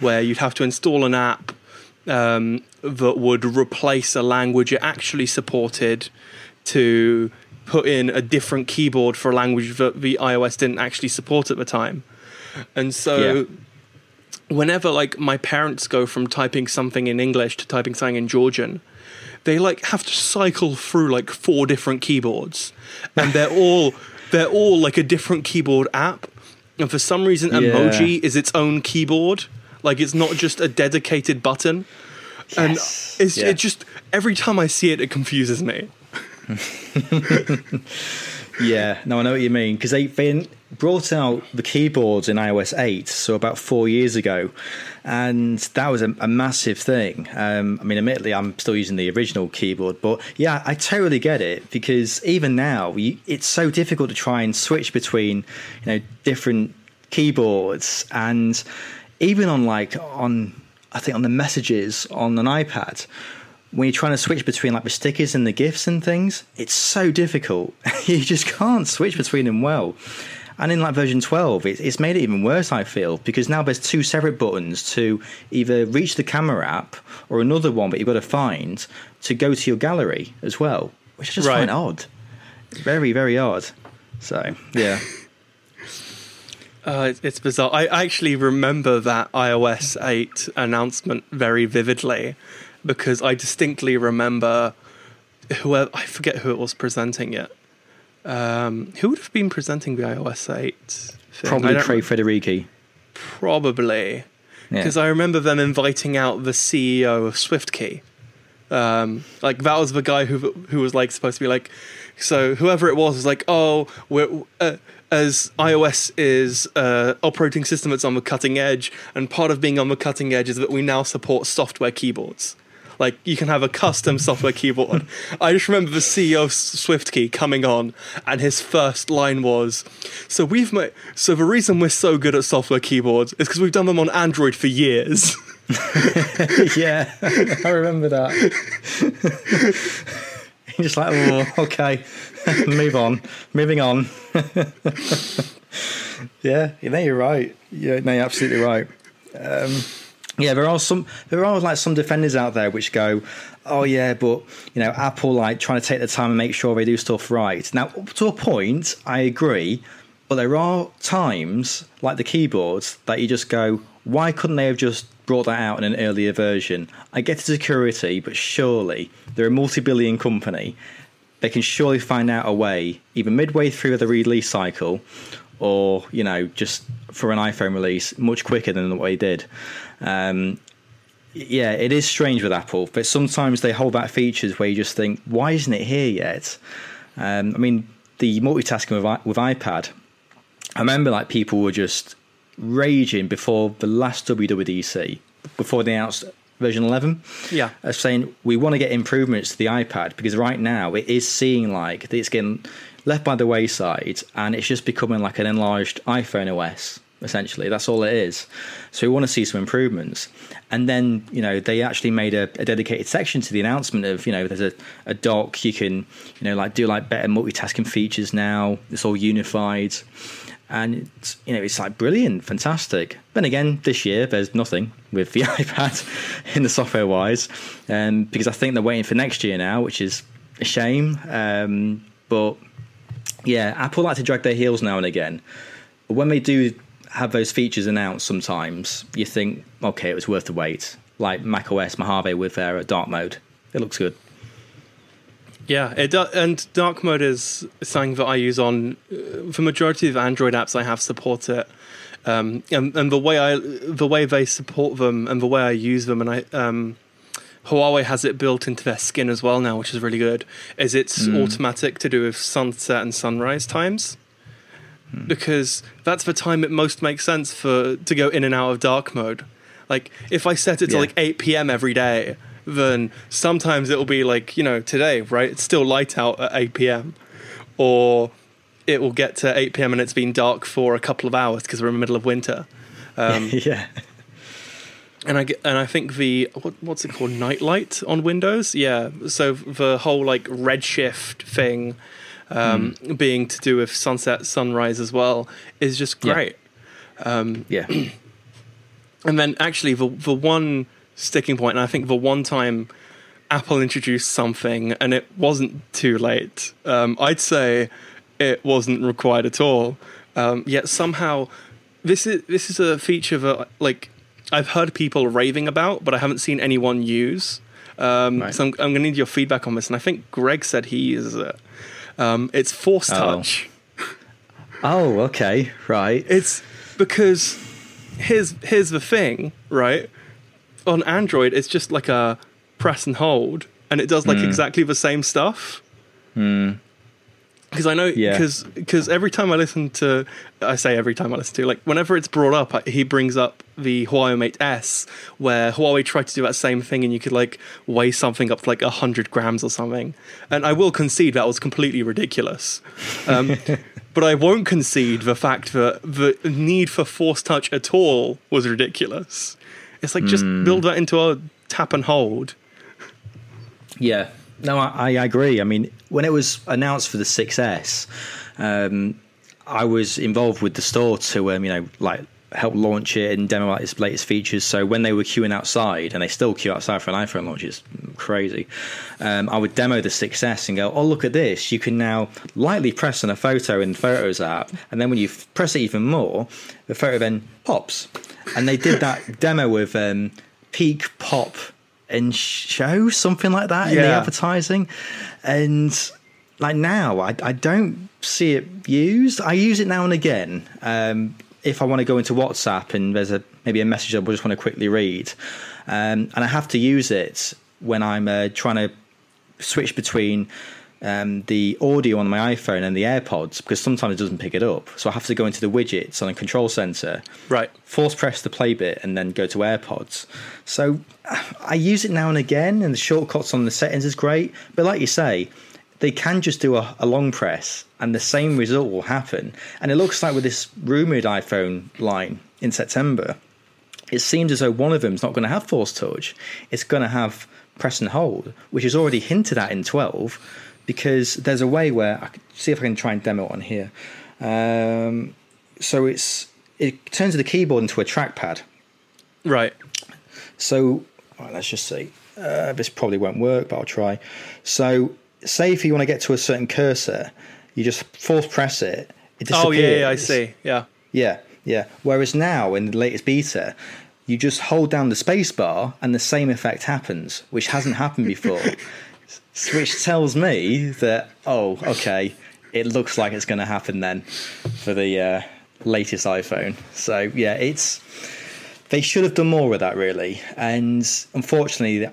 [SPEAKER 1] where you'd have to install an app um, that would replace a language it actually supported to put in a different keyboard for a language that the iOS didn't actually support at the time. And so
[SPEAKER 2] Yeah.
[SPEAKER 1] whenever like my parents go from typing something in English to typing something in Georgian, they like have to cycle through like four different keyboards, and they're all (laughs) they're all like a different keyboard app. And for some reason,
[SPEAKER 2] Yeah.
[SPEAKER 1] emoji is its own keyboard. Like it's not just a dedicated button.
[SPEAKER 2] Yes.
[SPEAKER 1] And it's
[SPEAKER 2] Yeah.
[SPEAKER 1] it just every time I see it, it confuses me. (laughs) (laughs)
[SPEAKER 2] Yeah, no, I know what you mean because they they brought out the keyboards in iOS 8, so about four years ago, and that was a, a massive thing. Um, I mean, admittedly, I'm still using the original keyboard, but yeah, I totally get it because even now, you, it's so difficult to try and switch between you know different keyboards, and even on like on I think on the messages on an iPad when you're trying to switch between like the stickers and the gifts and things, it's so difficult. (laughs) you just can't switch between them well. And in like version 12, it, it's made it even worse, I feel, because now there's two separate buttons to either reach the camera app or another one that you've got to find to go to your gallery as well, which I just
[SPEAKER 1] Right.
[SPEAKER 2] find odd. Very, very odd. So, yeah. (laughs)
[SPEAKER 1] Uh, it's, it's bizarre. I actually remember that iOS 8 announcement very vividly because I distinctly remember whoever I forget who it was presenting it. Um, who would have been presenting the iOS 8? Thing?
[SPEAKER 2] Probably Craig Federighi.
[SPEAKER 1] Probably.
[SPEAKER 2] Yeah.
[SPEAKER 1] Because I remember them inviting out the CEO of SwiftKey. Um, like that was the guy who who was like supposed to be like, so whoever it was was like, oh, we're uh, as iOS is uh, operating system that's on the cutting edge, and part of being on the cutting edge is that we now support software keyboards. Like you can have a custom software keyboard. I just remember the CEO of SwiftKey coming on, and his first line was, "So we've made. So the reason we're so good at software keyboards is because we've done them on Android for years." (laughs)
[SPEAKER 2] yeah, I remember that. (laughs) Just like, oh, okay, (laughs) move on, moving on. yeah, you know, you're right. Yeah, no, you're absolutely right. Um, yeah, there are some, there are like some defenders out there which go, oh yeah, but you know, Apple like trying to take the time and make sure they do stuff right. Now, to a point, I agree, but there are times like the keyboards that you just go, why couldn't they have just brought that out in an earlier version? I get the security, but surely they're a multi-billion company. They can surely find out a way, either midway through the release cycle, or you know, just for an iPhone release, much quicker than what they did. Um, yeah, it is strange with Apple, but sometimes they hold back features where you just think, why isn't it here yet? Um, I mean, the multitasking with, with iPad, I remember like people were just raging before the last WWDC, before they announced version 11,
[SPEAKER 1] Yeah.
[SPEAKER 2] saying we want to get improvements to the iPad because right now it is seeing like it's getting left by the wayside and it's just becoming like an enlarged iPhone OS. Essentially, that's all it is. So we want to see some improvements, and then you know they actually made a, a dedicated section to the announcement of you know there's a, a dock you can you know like do like better multitasking features now. It's all unified, and you know it's like brilliant, fantastic. Then again, this year there's nothing with the (laughs) iPad in the software wise, um, because I think they're waiting for next year now, which is a shame. Um, but yeah, Apple like to drag their heels now and again. But when they do have those features announced, sometimes you think, okay, it was worth the wait. Like macOS Mojave with their dark mode, it looks good.
[SPEAKER 1] Yeah, it does, and dark mode is something that I use on uh, the majority of Android apps. I have support it, um, and, and the way I the way they support them and the way I use them, and I um, Huawei has it built into their skin as well now, which is really good. Is it's automatic to do with sunset and sunrise times, because that's the time it most makes sense for to go in and out of dark mode. Like if I set it to
[SPEAKER 2] Yeah.
[SPEAKER 1] like 8 p.m. every day, then sometimes it'll be like, you know, today, right? It's still light out at 8 p.m. Or it will get to 8 p.m. and it's been dark for a couple of hours because we're in the middle of winter. (laughs) Um,
[SPEAKER 2] yeah,
[SPEAKER 1] and I get, and I think the what, what's it called nightlight on Windows, yeah. So the whole like redshift thing, um, being to do with sunset, sunrise as well, is just
[SPEAKER 2] Yeah.
[SPEAKER 1] great.
[SPEAKER 2] yeah, (clears throat)
[SPEAKER 1] And then actually the the one sticking point, and I think the one time Apple introduced something and it wasn't too late, um, I'd say it wasn't required at all. Um, yet somehow this is this is a feature that like I've heard people raving about, but I haven't seen anyone use. Um,
[SPEAKER 2] Right.
[SPEAKER 1] So I'm, I'm going to need your feedback on this, and I think Greg said he uses it. Um, it's Force
[SPEAKER 2] Oh.
[SPEAKER 1] Touch. (laughs)
[SPEAKER 2] Oh, okay, right.
[SPEAKER 1] It's because here's here's the thing, right? On Android, it's just like a press and hold, and it does like
[SPEAKER 2] Hmm.
[SPEAKER 1] exactly the same stuff. Because I know,
[SPEAKER 2] Yeah.
[SPEAKER 1] because every time I listen to, I say every time I listen to, like whenever it's brought up, I- he brings up the Huawei Mate S, where Huawei tried to do that same thing, and you could like weigh something up to like hundred grams or something. And I will concede that was completely ridiculous. Um, (laughs) but I won't concede the fact that the need for force touch at all was ridiculous. It's like just build that into a tap and hold.
[SPEAKER 2] Yeah, no, I, I agree. I mean, when it was announced for the 6S, um, I was involved with the store to, um, you know, like help launch it and demo out its latest features. So when they were queuing outside, and they still queue outside for an iPhone launch, it's crazy. Um, I would demo the 6S and go, "Oh, look at this! You can now lightly press on a photo in the Photos app, and then when you f- press it even more, the photo then pops." And they did that (laughs) demo with um, Peek Pop and Show, something like that, in the advertising, and like now, I, I don't see it used. I use it now and again. Um, if I want to go into WhatsApp and there's a maybe a message I just want to quickly read, um, and I have to use it when I'm uh, trying to switch between um, the audio on my iPhone and the AirPods because sometimes it doesn't pick it up. So I have to go into the widgets on a control center,
[SPEAKER 1] Right.
[SPEAKER 2] force press the play bit, and then go to AirPods. So (sighs) I use it now and again, and the shortcuts on the settings is great. But like you say, they can just do a, a long press, and the same result will happen. And it looks like with this rumored iPhone line in September, it seems as though one of them is not going to have force touch. It's going to have press and hold, which is already hinted at in 12, because there's a way where I can see if I can try and demo it on here. Um, so it's it turns the keyboard into a trackpad.
[SPEAKER 1] Right.
[SPEAKER 2] So right, let's just see. Uh, this probably won't work, but I'll try. So say if you want to get to a certain cursor, you just force press it. It disappears.
[SPEAKER 1] Oh yeah, yeah, I see. Yeah.
[SPEAKER 2] Yeah, yeah. Whereas now in the latest beta, you just hold down the space bar and the same effect happens, which hasn't happened before. (laughs) Which tells me that oh, okay, it looks like it's going to happen then for the uh, latest iPhone. So yeah, it's they should have done more with that really, and unfortunately.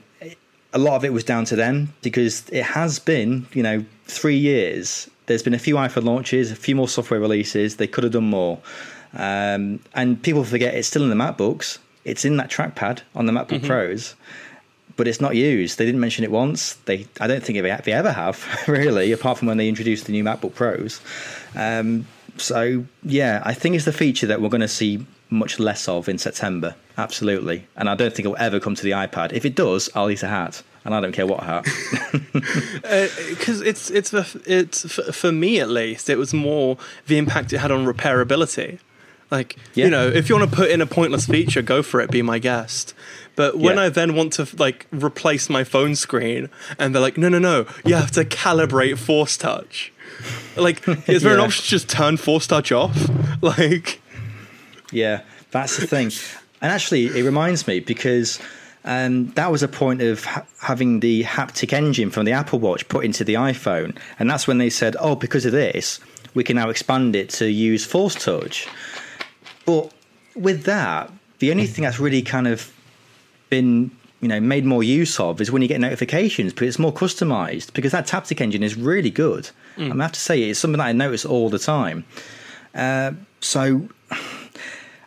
[SPEAKER 2] A lot of it was down to them because it has been, you know, three years. There's been a few iPhone launches, a few more software releases. They could have done more. Um, and people forget it's still in the MacBooks. It's in that trackpad on the MacBook Pros, but it's not used. They didn't mention it once. They, I don't think they, they ever have (laughs) really, apart from when they introduced the new MacBook Pros. Um, so yeah, I think it's the feature that we're going to see much less of in September. Absolutely, and I don't think it will ever come to the iPad. If it does, I'll eat a hat, and I don't care what hat. (laughs)
[SPEAKER 1] because it's it's it's for, for me at least it was more the impact it had on repairability like
[SPEAKER 2] Yeah.
[SPEAKER 1] you know if you want to put in a pointless feature go for it be my guest but when
[SPEAKER 2] Yeah.
[SPEAKER 1] i then want to like replace my phone screen and they're like no no no you have to calibrate force touch like is there an option to just turn force touch off (laughs) like
[SPEAKER 2] Yeah, that's the thing. And actually, it reminds me because um, that was a point of ha- having the haptic engine from the Apple Watch put into the iPhone. And that's when they said, oh, because of this, we can now expand it to use Force Touch. But with that, the only thing that's really kind of been you know made more use of is when you get notifications but it's more customized because that taptic engine is really good i have to say it's something that i notice all the time uh, so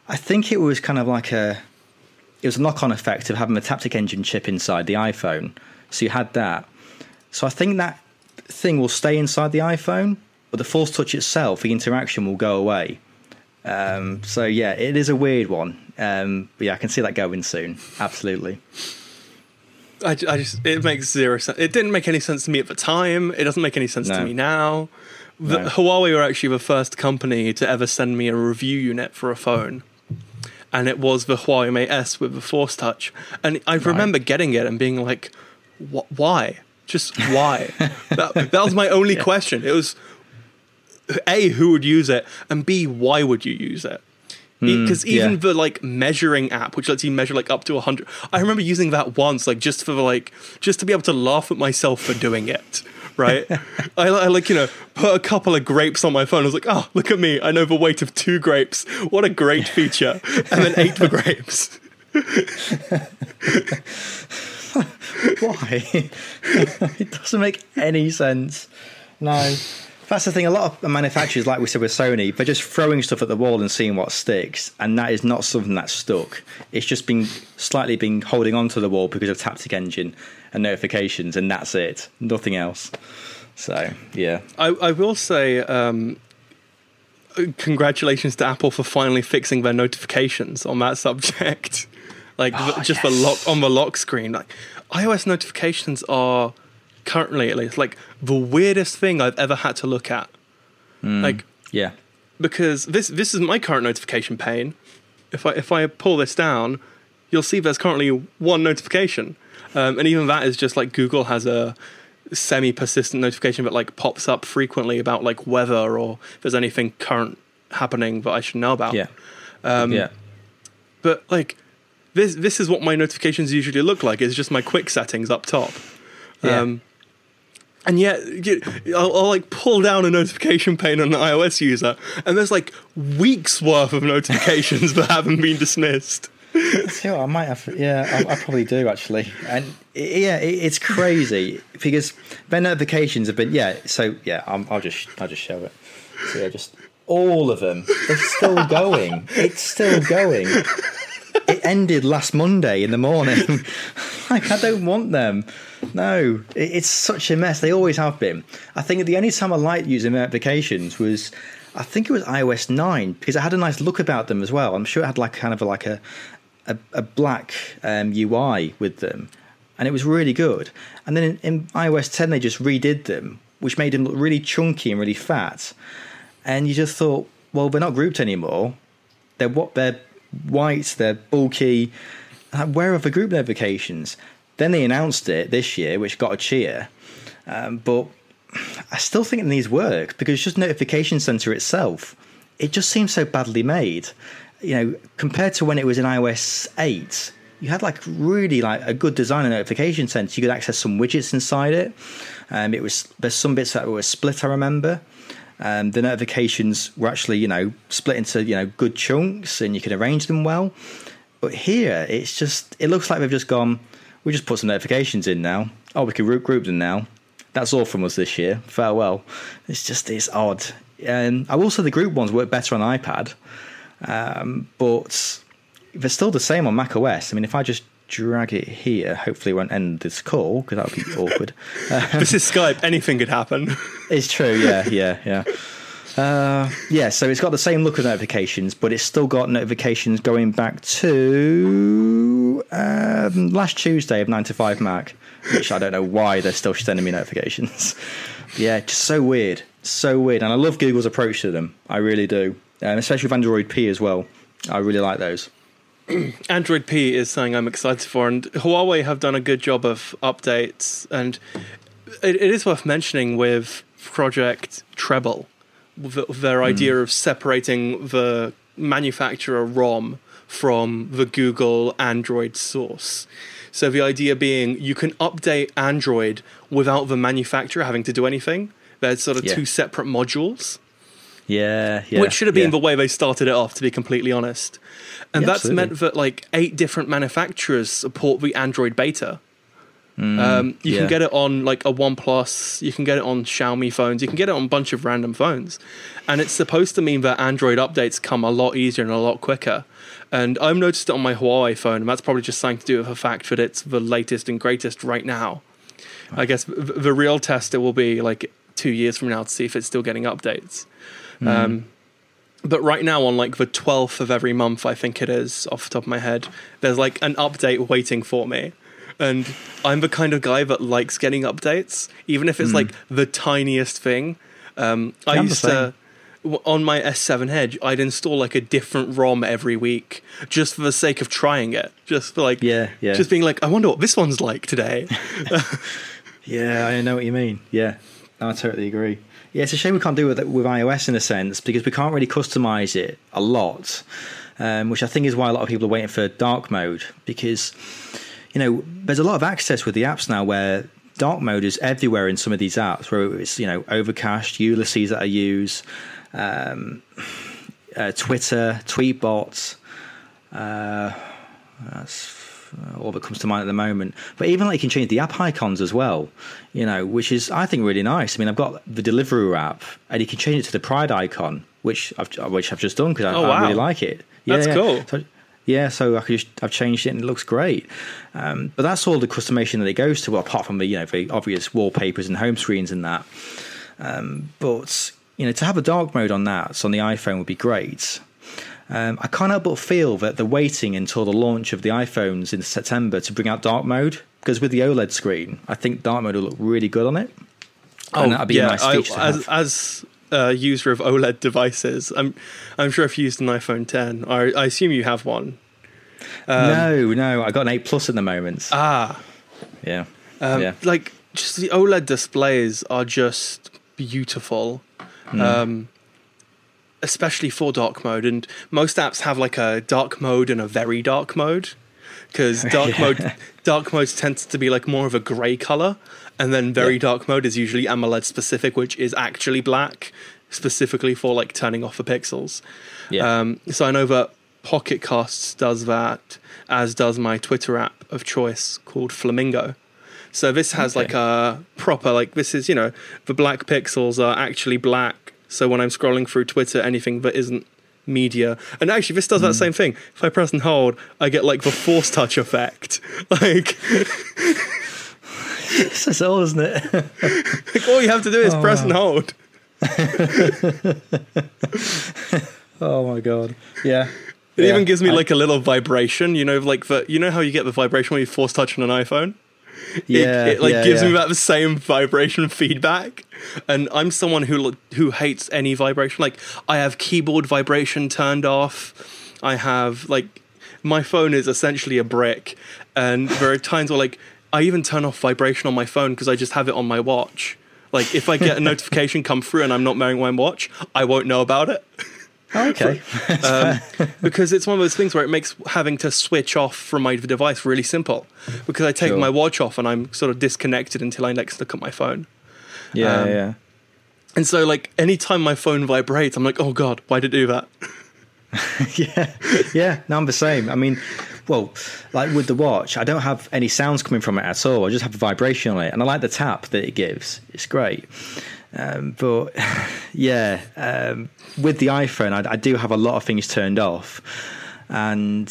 [SPEAKER 2] I think it was kind of like a it was a knock on effect of having the Taptic engine chip inside the iPhone. So you had that. So I think that thing will stay inside the iPhone, but the Force Touch itself, the interaction will go away. Um, so yeah, it is a weird one. Um, but yeah, I can see that going soon. Absolutely.
[SPEAKER 1] I, I just it makes zero sense. It didn't make any sense to me at the time. It doesn't make any sense to me now. The,
[SPEAKER 2] No.
[SPEAKER 1] Huawei were actually the first company to ever send me a review unit for a phone, and it was the Huawei Mate S with the Force Touch. And I remember getting it and being like, "Why? Just why?" (laughs) that, that was my only question. It was a who would use it, and b why would you use it? Hmm, because even
[SPEAKER 2] yeah.
[SPEAKER 1] the like measuring app, which lets you measure like up to hundred, I remember using that once, like just for like just to be able to laugh at myself for doing it. Right? (laughs) I, I like you know put a couple of grapes on my phone. I was like, oh look at me, I know the weight of two grapes. What a great feature! And then ate the grapes. (laughs)
[SPEAKER 2] Why? (laughs) it doesn't make any sense. No. That's the thing. A lot of manufacturers, like we said with Sony, they're just throwing stuff at the wall and seeing what sticks, and that is not something that's stuck. It's just been slightly been holding onto the wall because of Taptic Engine and notifications, and that's it. Nothing else. So yeah,
[SPEAKER 1] I, I will say, um, congratulations to Apple for finally fixing their notifications on that subject. (laughs) like the-
[SPEAKER 2] Oh,
[SPEAKER 1] just the lock on the lock screen. Like iOS notifications are currently at least like the weirdest thing I've ever had to look at.
[SPEAKER 2] Hmm.
[SPEAKER 1] Like
[SPEAKER 2] yeah,
[SPEAKER 1] because this this is my current notification pane. If I if I pull this down, you'll see there's currently one notification, um, and even that is just like Google has a semi-persistent notification that like pops up frequently about like weather or if there's anything current happening that I should know about.
[SPEAKER 2] yeah,
[SPEAKER 1] Um,
[SPEAKER 2] yeah.
[SPEAKER 1] But like this this is what my notifications usually look like. It's just my quick settings up top.
[SPEAKER 2] Yeah.
[SPEAKER 1] Um, and yet I'll, I'll like pull down a notification pane on an iOS user, and there's like weeks worth of notifications (laughs) that haven't been dismissed.
[SPEAKER 2] See I might have. Yeah, I, I probably do actually. And yeah, it, it's crazy because their notifications have been. Yeah, so yeah, i I'll just I'll just show it. So yeah, just all of them. They're still going. It's still going. It ended last Monday in the morning. (laughs) like I don't want them. No, it, it's such a mess. They always have been. I think the only time I liked using notifications was. I think it was iOS nine because it had a nice look about them as well. I'm sure it had like kind of like a a, a black um, UI with them, and it was really good. And then in, in iOS 10, they just redid them, which made them look really chunky and really fat. And you just thought, well, they're not grouped anymore. They're what they're white, they're bulky. Like, where are the group notifications? Then they announced it this year, which got a cheer. Um, but I still think it needs work because just notification center itself, it just seems so badly made. You know, compared to when it was in iOS eight, you had like really like a good design and notification center. You could access some widgets inside it. Um, it was there's some bits that were split. I remember. Um, the notifications were actually you know split into you know good chunks, and you could arrange them well. But here, it's just it looks like they've just gone. We just put some notifications in now. Oh, we can group group them now. That's all from us this year. Farewell. It's just it's odd. And I will say the group ones work better on iPad, um, but they're still the same on Mac OS. I mean, if I just drag it here, hopefully it won't end this call because that would be (laughs) awkward.
[SPEAKER 1] This is Skype. Anything could happen. (laughs)
[SPEAKER 2] It's true. Yeah, yeah, yeah. Uh, yeah, so it's got the same look of notifications, but it's still got notifications going back to um, last Tuesday of 9 to 5 Mac, which I don't know why they're still sending me notifications. (laughs) yeah, just so weird. So weird. And I love Google's approach to them. I really do. Um, especially with Android P as well. I really like those. (clears throat)
[SPEAKER 1] Android P is something I'm excited for, and Huawei have done a good job of updates. And it, it is worth mentioning with Project Treble, th- their hmm. idea of separating the manufacturer ROM from the Google Android source. So the idea being you can update Android without the manufacturer having to do anything. They're sort of
[SPEAKER 2] Yeah.
[SPEAKER 1] two separate modules
[SPEAKER 2] Yeah, yeah.
[SPEAKER 1] which should have been
[SPEAKER 2] yeah.
[SPEAKER 1] the way they started it off, to be completely honest. And
[SPEAKER 2] Yeah,
[SPEAKER 1] that's
[SPEAKER 2] absolutely.
[SPEAKER 1] meant that like eight different manufacturers support the Android beta. um, you
[SPEAKER 2] yeah.
[SPEAKER 1] can get it on like a OnePlus, you can get it on Xiaomi phones, you can get it on a bunch of random phones, and it's supposed to mean that Android updates come a lot easier and a lot quicker. And I've noticed it on my Huawei phone, and that's probably just something to do with the fact that it's the latest and greatest right now. I guess the real test it will be like two years from now to see if it's still getting updates. Um, but right now, on like the 12th of every month, I think it is off the top of my head, there's like an update waiting for me. And I'm the kind of guy that likes getting updates, even if it's like the tiniest thing. Um, I used to, on my S7 Edge, I'd install like a different ROM every week just for the sake of trying it. Just for like,
[SPEAKER 2] Yeah, yeah.
[SPEAKER 1] just being like, I wonder what this one's like today. (laughs)
[SPEAKER 2] Yeah, I know what you mean. Yeah, no, I totally agree. Yeah, it's a shame we can't do it with iOS in a sense because we can't really customize it a lot, um, which I think is why a lot of people are waiting for dark mode because you know there's a lot of access with the apps now where dark mode is everywhere in some of these apps. Where it's you know Overcast, Ulysses that I use, um, uh, Twitter, Tweetbot. Uh, that's all that comes to mind at the moment. But even like you can change the app icons as well, you know, which is I think really nice. I mean, I've got the Deliveroo app, and you can change it to the Pride icon, which I've which I've just done because I,
[SPEAKER 1] Oh,
[SPEAKER 2] I really like it.
[SPEAKER 1] Yeah, That's cool.
[SPEAKER 2] So, yeah, so I could just, I've changed it and it looks great. Um, but that's all the customization that it goes to, well, apart from the you know the obvious wallpapers and home screens and that. Um, but you know, to have a dark mode on that so on the iPhone would be great. Um, I can't help but feel that they're waiting until the launch of the iPhones in September to bring out dark mode because with the OLED screen, I think dark mode will look really good on it. be a nice
[SPEAKER 1] Oh, I- as as a user of OLED devices, I'm I'm sure if you used an iPhone 10, or I assume you have one.
[SPEAKER 2] no, no, I got an 8 Plus at the moment.
[SPEAKER 1] Ah,
[SPEAKER 2] yeah.
[SPEAKER 1] um,
[SPEAKER 2] yeah.
[SPEAKER 1] like just the OLED displays are just beautiful.
[SPEAKER 2] Hmm.
[SPEAKER 1] Um, especially for dark mode and most apps have like a dark mode and a very dark mode because (laughs) dark
[SPEAKER 2] Yeah.
[SPEAKER 1] mode dark mode tends to be like more of a grey color, and then very
[SPEAKER 2] Yeah.
[SPEAKER 1] dark mode is usually AMOLED specific, which is actually black, specifically for like turning off the pixels.
[SPEAKER 2] Yeah.
[SPEAKER 1] Um, so I know that Pocket Casts does that, as does my Twitter app of choice called Flamingo. So this has
[SPEAKER 2] Okay.
[SPEAKER 1] like a proper like this is you know the black pixels are actually black. So when I'm scrolling through Twitter, anything that isn't media, and actually this does that hmm. same thing. If I press and hold, I get like the force touch effect. (laughs) Like,
[SPEAKER 2] This is all, isn't it? (laughs)
[SPEAKER 1] like all you have to do is
[SPEAKER 2] Oh,
[SPEAKER 1] press
[SPEAKER 2] wow.
[SPEAKER 1] and hold. (laughs)
[SPEAKER 2] oh my god. Yeah.
[SPEAKER 1] It
[SPEAKER 2] Yeah.
[SPEAKER 1] even gives me like a little vibration. You know, like the you know how you get the vibration when you force touch on an iPhone. It-
[SPEAKER 2] yeah,
[SPEAKER 1] it, like
[SPEAKER 2] yeah,
[SPEAKER 1] gives
[SPEAKER 2] yeah.
[SPEAKER 1] me that the same vibration feedback. And i'm someone who who hates any vibration. Like i have keyboard vibration turned off. I have like my phone is essentially a brick. And there are times where like i even turn off vibration on my phone because i just have it on my watch. Like if i get a (laughs) notification come through and i'm not wearing my watch i won't know about it
[SPEAKER 2] Oh, okay. (laughs)
[SPEAKER 1] um, (laughs) because it's one of those things where it makes having to switch off from my device really simple. Because I take my watch off and I'm sort of disconnected until I next look at my phone.
[SPEAKER 2] yeah,
[SPEAKER 1] um,
[SPEAKER 2] yeah.
[SPEAKER 1] And so, like, anytime my phone vibrates, I'm like, oh God, why did it do that? (laughs)
[SPEAKER 2] yeah, yeah. No, I'm the same. I mean, well, like with the watch, I don't have any sounds coming from it at all. I just have a vibration on it, and I like the tap that it gives. It's great. Um, but yeah, um, with the iPhone, I, I do have a lot of things turned off, and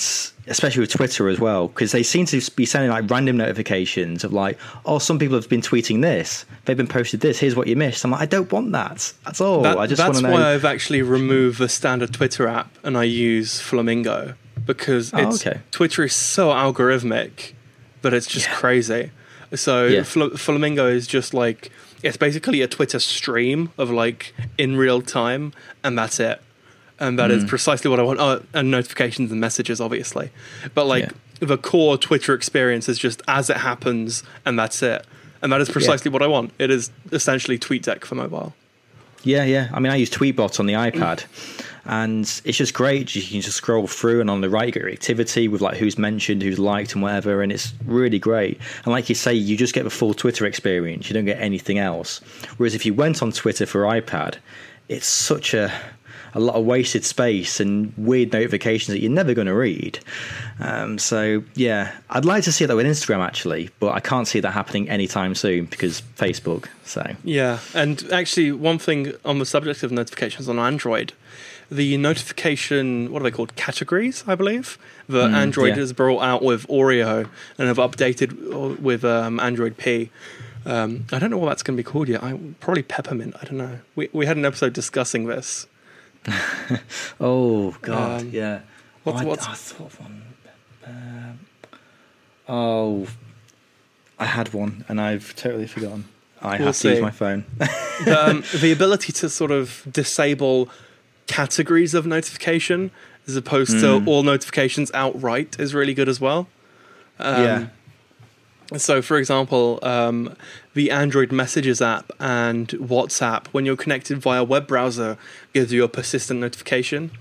[SPEAKER 2] especially with Twitter as well, because they seem to be sending like random notifications of like, oh, some people have been tweeting this, they've been posted this. Here's what you missed. I'm like, I don't want that at all.
[SPEAKER 1] That-
[SPEAKER 2] I just want
[SPEAKER 1] that's
[SPEAKER 2] to know.
[SPEAKER 1] why I've actually removed the standard Twitter app and I use Flamingo because
[SPEAKER 2] Oh,
[SPEAKER 1] it's,
[SPEAKER 2] okay.
[SPEAKER 1] Twitter is so algorithmic that it's just
[SPEAKER 2] Yeah.
[SPEAKER 1] crazy. So
[SPEAKER 2] Yeah.
[SPEAKER 1] Fl- Flamingo is just like it's basically a Twitter stream of like in real time, and that's it. And that
[SPEAKER 2] Hmm.
[SPEAKER 1] is precisely what I want. Oh, and notifications and messages, obviously. But like the core Twitter experience is just as it happens, and that's it. And that is precisely what I want. It is essentially TweetDeck for mobile.
[SPEAKER 2] Yeah, yeah. I mean, I use Tweetbot on the mm. iPad, and it's just great. You can just scroll through, and on the right, you get your activity with like who's mentioned, who's liked, and whatever. And it's really great. And like you say, you just get the full Twitter experience. You don't get anything else. Whereas if you went on Twitter for iPad, it's such a a lot of wasted space and weird notifications that you're never going to read. Um, so yeah, I'd like to see that with Instagram actually, but I can't see that happening anytime soon because Facebook. So
[SPEAKER 1] Yeah, and actually, one thing on the subject of notifications on Android, the notification, what are they called? Categories, I believe. The
[SPEAKER 2] Mm,
[SPEAKER 1] Android
[SPEAKER 2] yeah.
[SPEAKER 1] has brought out with Oreo and have updated with um, Android P. Um, I don't know what that's going to be called yet. I, probably Peppermint. I don't know. We we had an episode discussing this. (laughs)
[SPEAKER 2] Oh God,
[SPEAKER 1] Um,
[SPEAKER 2] yeah.
[SPEAKER 1] what's-
[SPEAKER 2] I,
[SPEAKER 1] what's-
[SPEAKER 2] I thought of one. Um, oh, I had one and I've totally forgotten. I
[SPEAKER 1] We'll
[SPEAKER 2] have to use my phone.
[SPEAKER 1] the, (laughs) um, the ability to sort of disable categories of notification as opposed
[SPEAKER 2] Mm.
[SPEAKER 1] to all notifications outright is really good as well. Um,
[SPEAKER 2] yeah,
[SPEAKER 1] So, for example, um, the Android Messages app and WhatsApp, when you're connected via web browser, gives you a persistent notification.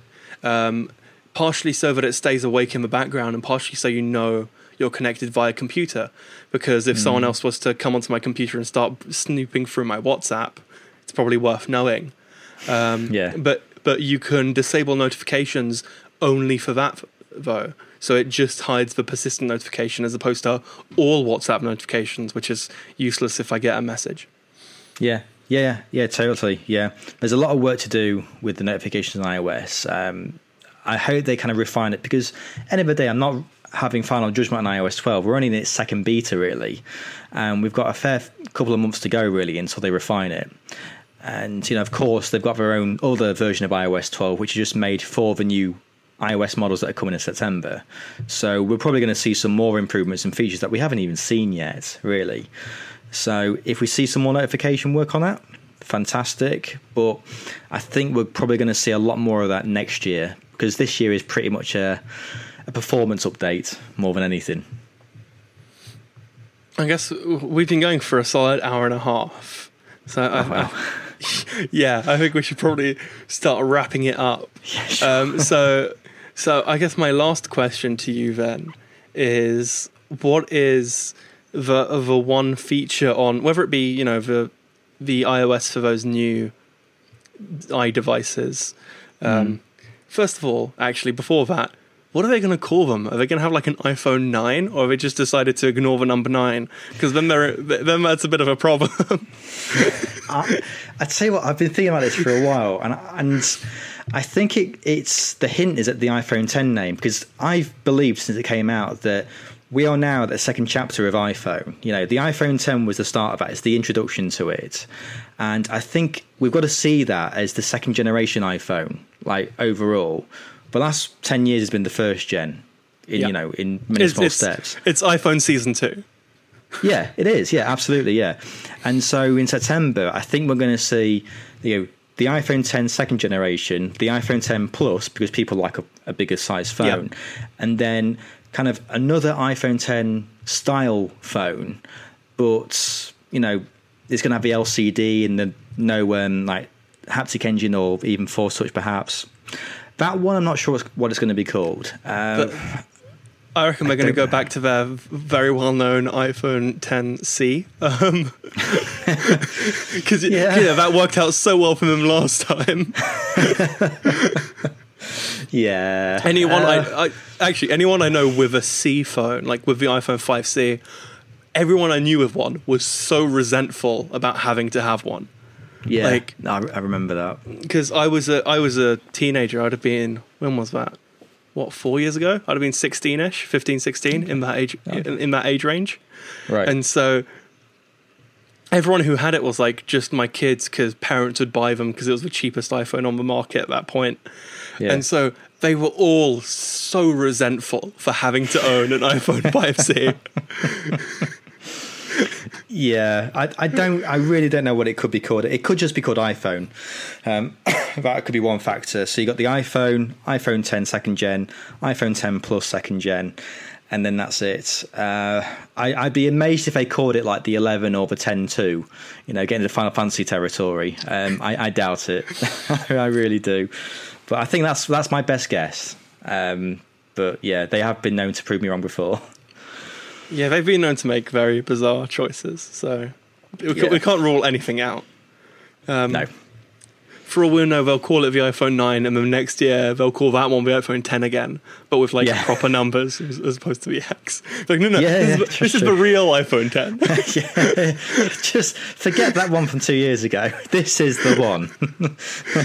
[SPEAKER 1] Um, partially so that it stays awake in the background, and partially so you know you're connected via computer. Because if someone else was to come onto my computer and start snooping through my WhatsApp, it's probably worth knowing. Um,
[SPEAKER 2] Yeah.
[SPEAKER 1] But but you can disable notifications only for that though. So it just hides the persistent notification as opposed to all WhatsApp notifications, which is useless if I get a message.
[SPEAKER 2] yeah, yeah, yeah. Totally. Yeah, there's a lot of work to do with the notifications on iOS. Um, I hope they kind of refine it because end of the day, I'm not having final judgment on iOS 12. We're only in its second beta, really, and we've got a fair couple of months to go, really, until they refine it. And you know, of course, they've got their own other version of iOS 12, which is just made for the new iOS models that are coming in September. So we're probably going to see some more improvements and features that we haven't even seen yet, really. So if we see some more notification work on that, fantastic. But I think we're probably going to see a lot more of that next year because this year is pretty much a, a performance update more than anything.
[SPEAKER 1] I guess we've been going for a solid hour and a half. So I,
[SPEAKER 2] Oh, wow.
[SPEAKER 1] I- (laughs) yeah, I think we should probably start wrapping it up. (laughs)
[SPEAKER 2] Yeah, sure.
[SPEAKER 1] Um, so, so I guess my last question to you then is what is the the one feature on whether it be you know the the iOS for those new iDevices. Um, First of all, actually, before that, what are they going to call them? Are they going to have like an iPhone nine, or have they just decided to ignore the number nine? Because then then that's a bit of a problem.
[SPEAKER 2] I, (laughs) uh, I tell you what, I've been thinking about this for a while, and and I think it, it's the hint is at the iPhone 10 name because I've believed since it came out that we are now at the second chapter of iPhone. You know, the iPhone 10 was the start of that; it's the introduction to it, and I think we've got to see that as the second generation iPhone, like overall. The last 10 years has been the first gen. In,
[SPEAKER 1] Yeah.
[SPEAKER 2] You know, in many
[SPEAKER 1] it's,
[SPEAKER 2] small
[SPEAKER 1] it's,
[SPEAKER 2] steps.
[SPEAKER 1] it's iPhone season two.
[SPEAKER 2] Yeah, it is. Yeah, absolutely. Yeah, and so in September, I think we're going to see you know the iPhone 10 second generation, the iPhone 10 Plus because people like a, a bigger size phone, and then kind of another iPhone 10 style phone, but you know it's going to have the LCD and the no um, like haptic engine or even force touch perhaps. That one, I'm not sure what it's going to be called.
[SPEAKER 1] But I reckon we're going to go back to their very well known iPhone 10C. Because (laughs)
[SPEAKER 2] Yeah.
[SPEAKER 1] yeah. that worked out so well for them last time. (laughs)
[SPEAKER 2] yeah,
[SPEAKER 1] Anyone
[SPEAKER 2] Uh,
[SPEAKER 1] I, I actually anyone I know with a C phone, like with the iPhone 5C, everyone I knew with one was so resentful about having to have one.
[SPEAKER 2] Yeah,
[SPEAKER 1] like-
[SPEAKER 2] I, I remember that.
[SPEAKER 1] Because I was a I was a teenager. I'd have been when was that? What four years ago? I'd have been 16ish, 15, 16 in that age in, in that age range.
[SPEAKER 2] Right.
[SPEAKER 1] And so everyone who had it was like just my kids because parents would buy them because it was the cheapest iPhone on the market at that point.
[SPEAKER 2] Yeah.
[SPEAKER 1] And so they were all so resentful for having to own an (laughs) iPhone 5C.
[SPEAKER 2] Yeah, I, I don't. I really don't know what it could be called. It could just be called iPhone. Um, (coughs) that could be one factor. So you got the iPhone, iPhone 10 second gen, iPhone 10 Plus second gen, and then that's it. Uh, I, I'd be amazed if they called it like the 11 or the 10 2. You know, getting into Final Fantasy territory. Um, I, I doubt it. (laughs) I really do. But I think that's that's my best guess. Um, but yeah, they have been known to prove me wrong before.
[SPEAKER 1] Yeah, they've been known to make very bizarre choices. So we,
[SPEAKER 2] Yeah.
[SPEAKER 1] we can't rule anything out. Um,
[SPEAKER 2] No.
[SPEAKER 1] For all we know, they'll call it the iPhone 9, and then next year they'll call that one the iPhone 10 again, but with like
[SPEAKER 2] Yeah.
[SPEAKER 1] proper numbers as, as opposed to the X. It's like, no, no,
[SPEAKER 2] Yeah,
[SPEAKER 1] this, is, the, this is the real iPhone 10. (laughs)
[SPEAKER 2] yeah, just forget that one from two years ago. This is the one.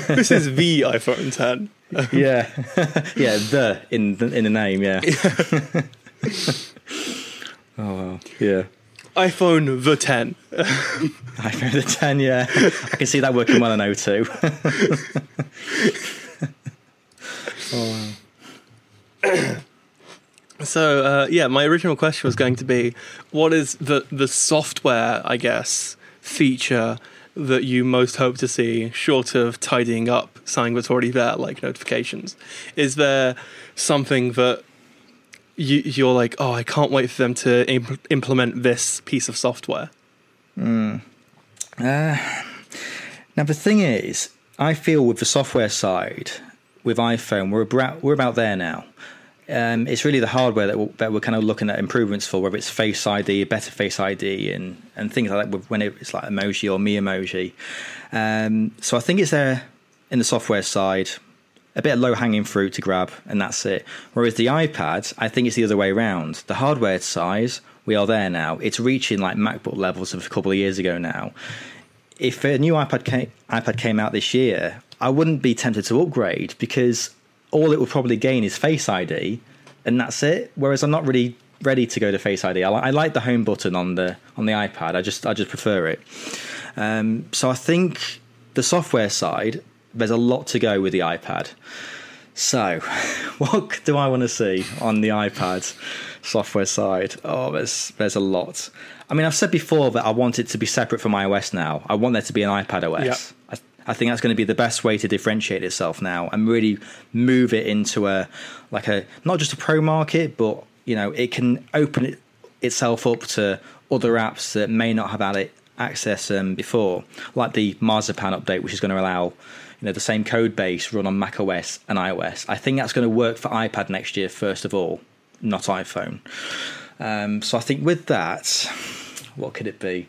[SPEAKER 2] (laughs)
[SPEAKER 1] this is the iPhone 10.
[SPEAKER 2] yeah, (laughs) yeah, the in the, in the name. Yeah. Oh wow. Yeah.
[SPEAKER 1] iPhone the 10. (laughs)
[SPEAKER 2] iPhone the 10, yeah. I can see that working well on O2. (laughs) oh, wow. (clears throat)
[SPEAKER 1] So uh, yeah, my original question was going to be, what is the the software, I guess, feature that you most hope to see, short of tidying up something that's already there, like notifications? Is there something that you, you're like, oh, I can't wait for them to imp- implement this piece of software?
[SPEAKER 2] Uh, now the thing is, I feel with the software side, with iPhone, we're about we're about there now. Um, it's really the hardware that we're, that we're kind of looking at improvements for, whether it's Face ID, better Face ID, and and things like that. with- When it's like emoji or Memoji, um, so I think it's there in the software side, a bit of low hanging fruit to grab, and that's it. Whereas the iPad, I think it's the other way around. The hardware size, we are there now. It's reaching like MacBook levels of a couple of years ago now. If a new iPad came, iPad came out this year, I wouldn't be tempted to upgrade because all it will probably gain is Face ID, and that's it. Whereas I'm not really ready to go to Face ID. I, li- I like the home button on the on the iPad. I just I just prefer it. Um, so I think the software side, there's a lot to go with the iPad. So, (laughs) what do I want to see on the iPad software side? Oh, there's there's a lot. I mean, I've said before that I want it to be separate from iOS now. I want there to be an iPad OS.
[SPEAKER 1] Yeah.
[SPEAKER 2] I, I think that's going to be the best way to differentiate itself now and really move it into a like a not just a pro market, but you know, it can open it itself up to other apps that may not have had it access um, before, like the Marzipan update, which is going to allow you know the same code base run on Mac OS and iOS. I think that's going to work for iPad next year first of all, not iPhone. Um, so I think with that, what could it be?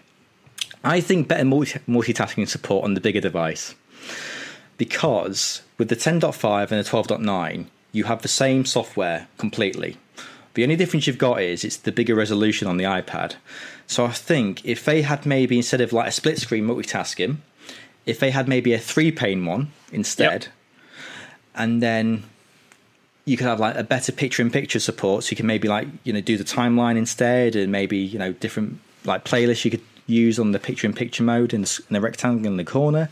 [SPEAKER 2] I think better multi- multitasking support on the bigger device because with the 10.5 and the 12.9, you have the same software completely. The only difference you've got is it's the bigger resolution on the iPad. So I think if they had maybe instead of like a split screen multitasking, if they had maybe a three pane one instead, yep. and then you could have like a better picture in picture support, so you can maybe like you know do the timeline instead, and maybe you know different like playlists you could use on the picture in picture mode in the, in the rectangle in the corner.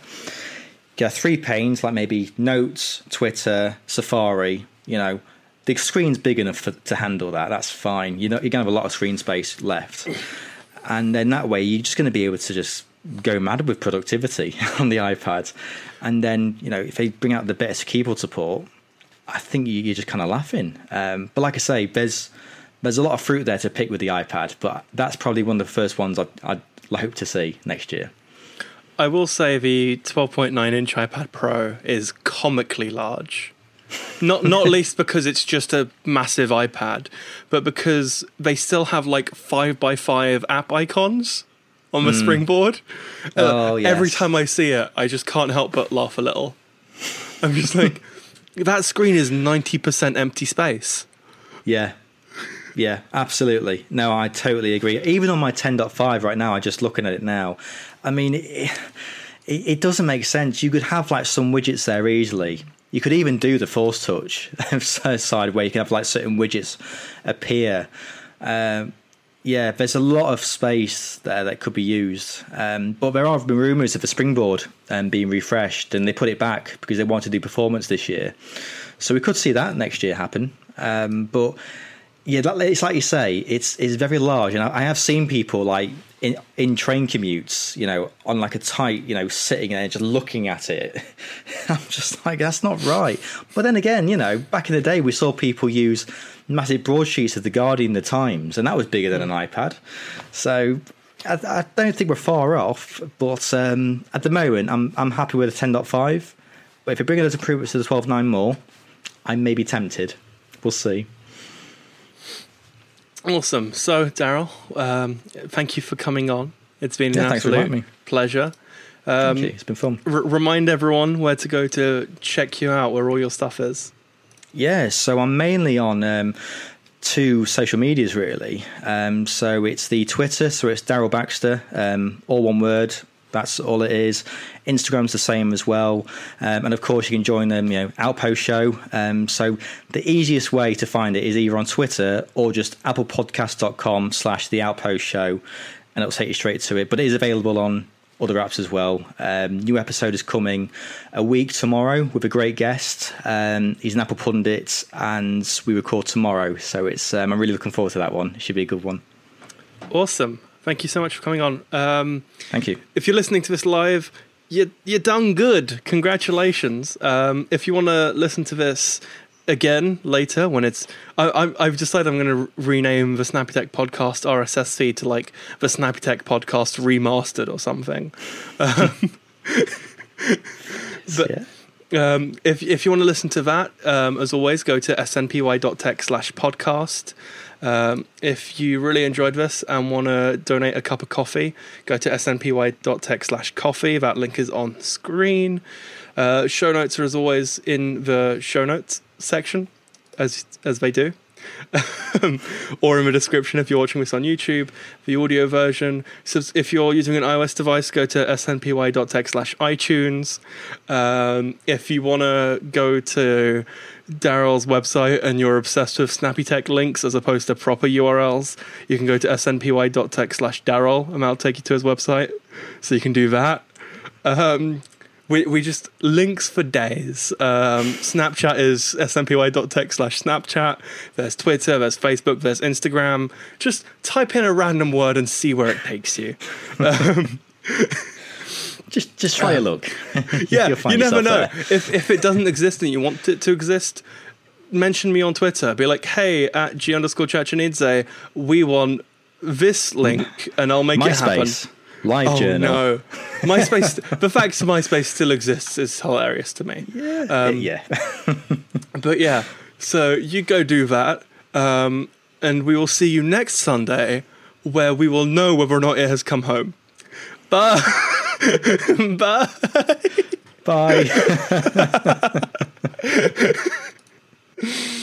[SPEAKER 2] Get three panes like maybe Notes, Twitter, Safari. You know, the screen's big enough for, to handle that. That's fine. You know, you're gonna have a lot of screen space left, and then that way you're just going to be able to just go mad with productivity (laughs) on the iPad. And then you know, if they bring out the better keyboard support, I think you're just kind of laughing. Um, but like I say, there's there's a lot of fruit there to pick with the iPad, but that's probably one of the first ones I'd, I'd hope to see next year.
[SPEAKER 1] I will say the 12.9 inch iPad Pro is comically large. not not (laughs) least because it's just a massive iPad, but because they still have like five by five app icons on the mm. springboard. Uh, oh, yes. Every time I see it, I just can't help but laugh a little. I'm just like, (laughs) that screen is 90% empty space.
[SPEAKER 2] Yeah. Yeah, absolutely. No, I totally agree. Even on my 10.5 right now, I'm just looking at it now. I mean, it, it, it doesn't make sense. You could have like some widgets there easily. You could even do the force touch (laughs) side where you can have like certain widgets appear. Um, yeah, there's a lot of space there that could be used. Um, but there have been rumours of the springboard um, being refreshed, and they put it back because they want to do performance this year. So we could see that next year happen. Um, but yeah, it's like you say, it's it's very large, and I have seen people like in in train commutes, you know, on like a tight, you know, sitting there just looking at it. (laughs) I'm just like, that's not right. But then again, you know, back in the day, we saw people use massive broadsheets of the Guardian, the Times, and that was bigger than an iPad. So I, I don't think we're far off. But um, at the moment, I'm I'm happy with a 10.5. But if you bring those improvements to the 12.9 more, I may be tempted. We'll see.
[SPEAKER 1] Awesome. So, Daryl, um, thank you for coming on. It's been yeah, an absolute pleasure.
[SPEAKER 2] Um, It's been fun.
[SPEAKER 1] R- remind everyone where to go to check you out, where all your stuff is.
[SPEAKER 2] Yeah, so I'm mainly on um, two social medias, really. Um, so it's the Twitter, so it's Daryl Baxter, um, all one word, that's all it is. Instagram's the same as well, um, and of course you can join them. You know, Outpost Show. Um, so the easiest way to find it is either on Twitter or just applepodcast.com slash the Outpost Show, and it'll take you straight to it. But it is available on other apps as well. Um, new episode is coming a week tomorrow with a great guest. Um, he's an Apple pundit, and we record tomorrow. So it's um, I'm really looking forward to that one. It should be a good one.
[SPEAKER 1] Awesome. Thank you so much for coming on. Um,
[SPEAKER 2] Thank you.
[SPEAKER 1] If you're listening to this live, you you done good. Congratulations. Um, if you want to listen to this again later when it's I, I have decided I'm going to rename the Snappy Tech podcast RSS feed to like the Snappy Tech podcast remastered or something. Um, (laughs) but yeah. um, if if you want to listen to that, um, as always, go to snpy.tech slash podcast. Um, if you really enjoyed this and want to donate a cup of coffee, go to snpy.tech slash coffee. That link is on screen. Uh, show notes are as always in the show notes section, as as they do. (laughs) or in the description if you're watching this on YouTube, the audio version. So if you're using an iOS device, go to snpy.tech slash iTunes. Um, if you want to go to Daryl's website and you're obsessed with Snappy Tech links as opposed to proper URLs, you can go to snpy.tech slash Daryl and that'll take you to his website. So you can do that. Um, we, we just links for days. Um, Snapchat is snpy.tech slash Snapchat. There's Twitter, there's Facebook, there's Instagram. Just type in a random word and see where it takes you. (laughs) Um,
[SPEAKER 2] just just try a look. (laughs)
[SPEAKER 1] yeah, you never know. If if it doesn't exist and you want it to exist, mention me on Twitter. Be like, hey, at g underscore chachanidze, we want this link, and I'll make MySpace. it happen.
[SPEAKER 2] Live oh, journal.
[SPEAKER 1] No, MySpace. the fact that MySpace still exists is hilarious to me.
[SPEAKER 2] Yeah. Um, yeah. (laughs)
[SPEAKER 1] but yeah, so you go do that, um, and we will see you next Sunday, where we will know whether or not it has come home. Bye. (laughs) Bye.
[SPEAKER 2] Bye. (laughs)